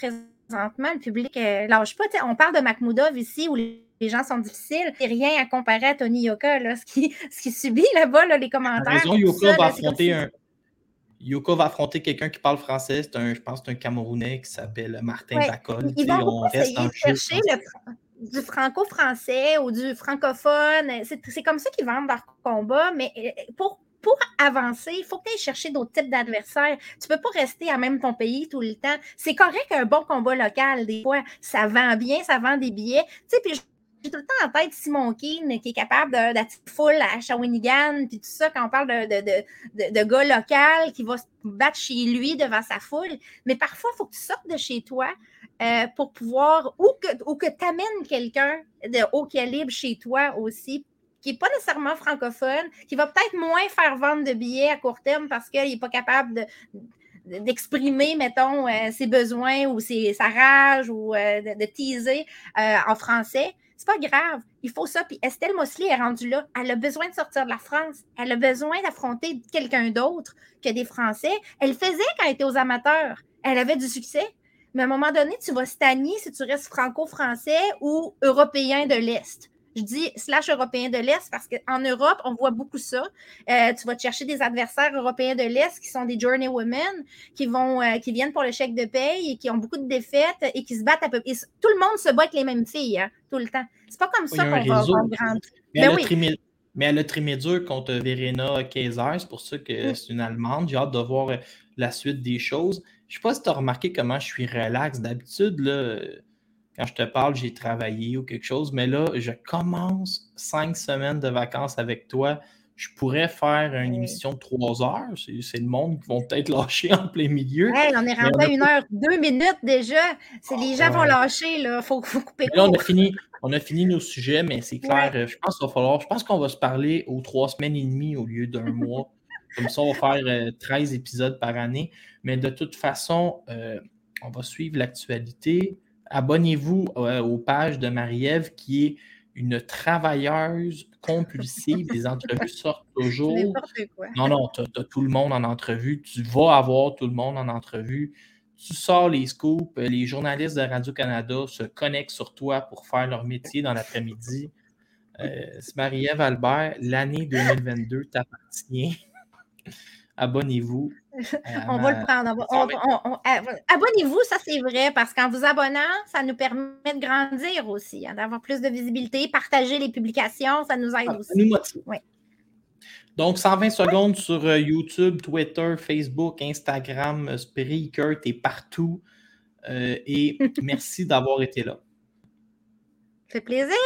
présentement, le public euh, lâche pas. on parle de Makhmoudov ici où les gens sont difficiles. C'est rien à comparer à Tony Yoka, là, ce qu'il qui subit là-bas, là, les commentaires. Raison, Yoka va affronter un. Yoka va affronter quelqu'un qui parle français. C'est un, je pense, c'est un Camerounais qui s'appelle Martin Bacol. Ils vont essayer de chercher du franco-français ou du francophone. C'est comme ça qu'ils vendent leur combat, mais euh, pour, pour avancer, il faut que tu ailles chercher d'autres types d'adversaires. Tu ne peux pas rester à même ton pays tout le temps. C'est correct un bon combat local, des fois, ça vend bien, ça vend des billets. Tu sais, puis j'ai tout le temps en tête Simon Keane qui est capable d'attirer foule à Shawinigan, puis tout ça, quand on parle de, de, de, gars local qui va se battre chez lui devant sa foule. Mais parfois, il faut que tu sortes de chez toi euh, pour pouvoir, ou que, ou que tu amènes quelqu'un de haut calibre chez toi aussi, qui n'est pas nécessairement francophone, qui va peut-être moins faire vendre de billets à court terme parce qu'il n'est pas capable d'exprimer, mettons, euh, ses besoins ou sa rage ou euh, de, teaser en français. C'est pas grave. Il faut ça. Puis Estelle Mosley est rendue là. Elle a besoin de sortir de la France. Elle a besoin d'affronter quelqu'un d'autre que des Français. Elle faisait quand elle était aux amateurs. Elle avait du succès. Mais à un moment donné, tu vas stagner si tu restes franco-français ou européen de l'Est. Je dis slash européen de l'Est parce qu'en Europe, on voit beaucoup ça. Euh, tu vas te chercher des adversaires européens de l'Est qui sont des journey women, qui, vont, euh, qui viennent pour le chèque de paye et qui ont beaucoup de défaites et qui se battent à peu près. Tout le monde se bat avec les mêmes filles, hein, tout le temps. C'est pas comme ça qu'on va, grandir. Mais, ben oui. mais elle a trimé dur contre Verena Kaiser. C'est pour ça que mm. c'est une Allemande. J'ai hâte de voir la suite des choses. Je ne sais pas si tu as remarqué comment je suis relax. D'habitude, là quand je te parle, j'ai travaillé ou quelque chose, mais là, je commence cinq semaines de vacances avec toi. Je pourrais faire une émission de trois heures. C'est le monde qui vont peut-être lâcher en plein milieu. on est rentré à une heure, deux minutes déjà. Les gens vont lâcher, Il faut, couper là, on a, fini, on a fini nos sujets, mais c'est clair. Je pense qu'il va falloir. Je pense qu'on va se parler aux trois semaines et demie au lieu d'un mois. Comme ça, on va faire 13 euh, épisodes par année. Mais de toute façon, euh, on va suivre l'actualité abonnez-vous euh, aux pages de Marie-Ève qui est une travailleuse compulsive. Les entrevues sortent toujours. Non, non, tu as, tout le monde en entrevue. Tu vas avoir tout le monde en entrevue. Tu sors les scoops. Les journalistes de Radio-Canada se connectent sur toi pour faire leur métier dans l'après-midi. Euh, c'est Marie-Ève Albert. L'année 2022 t'appartient. Abonnez-vous. On va le prendre. Abonnez-vous, ça c'est vrai, parce qu'en vous abonnant, ça nous permet de grandir aussi, hein, d'avoir plus de visibilité, partager les publications, ça nous aide ah, aussi. nous Donc, 120 secondes sur euh, YouTube, Twitter, Facebook, Instagram, euh, Spreaker, t'es partout. Euh, et merci d'avoir été là. Ça fait plaisir.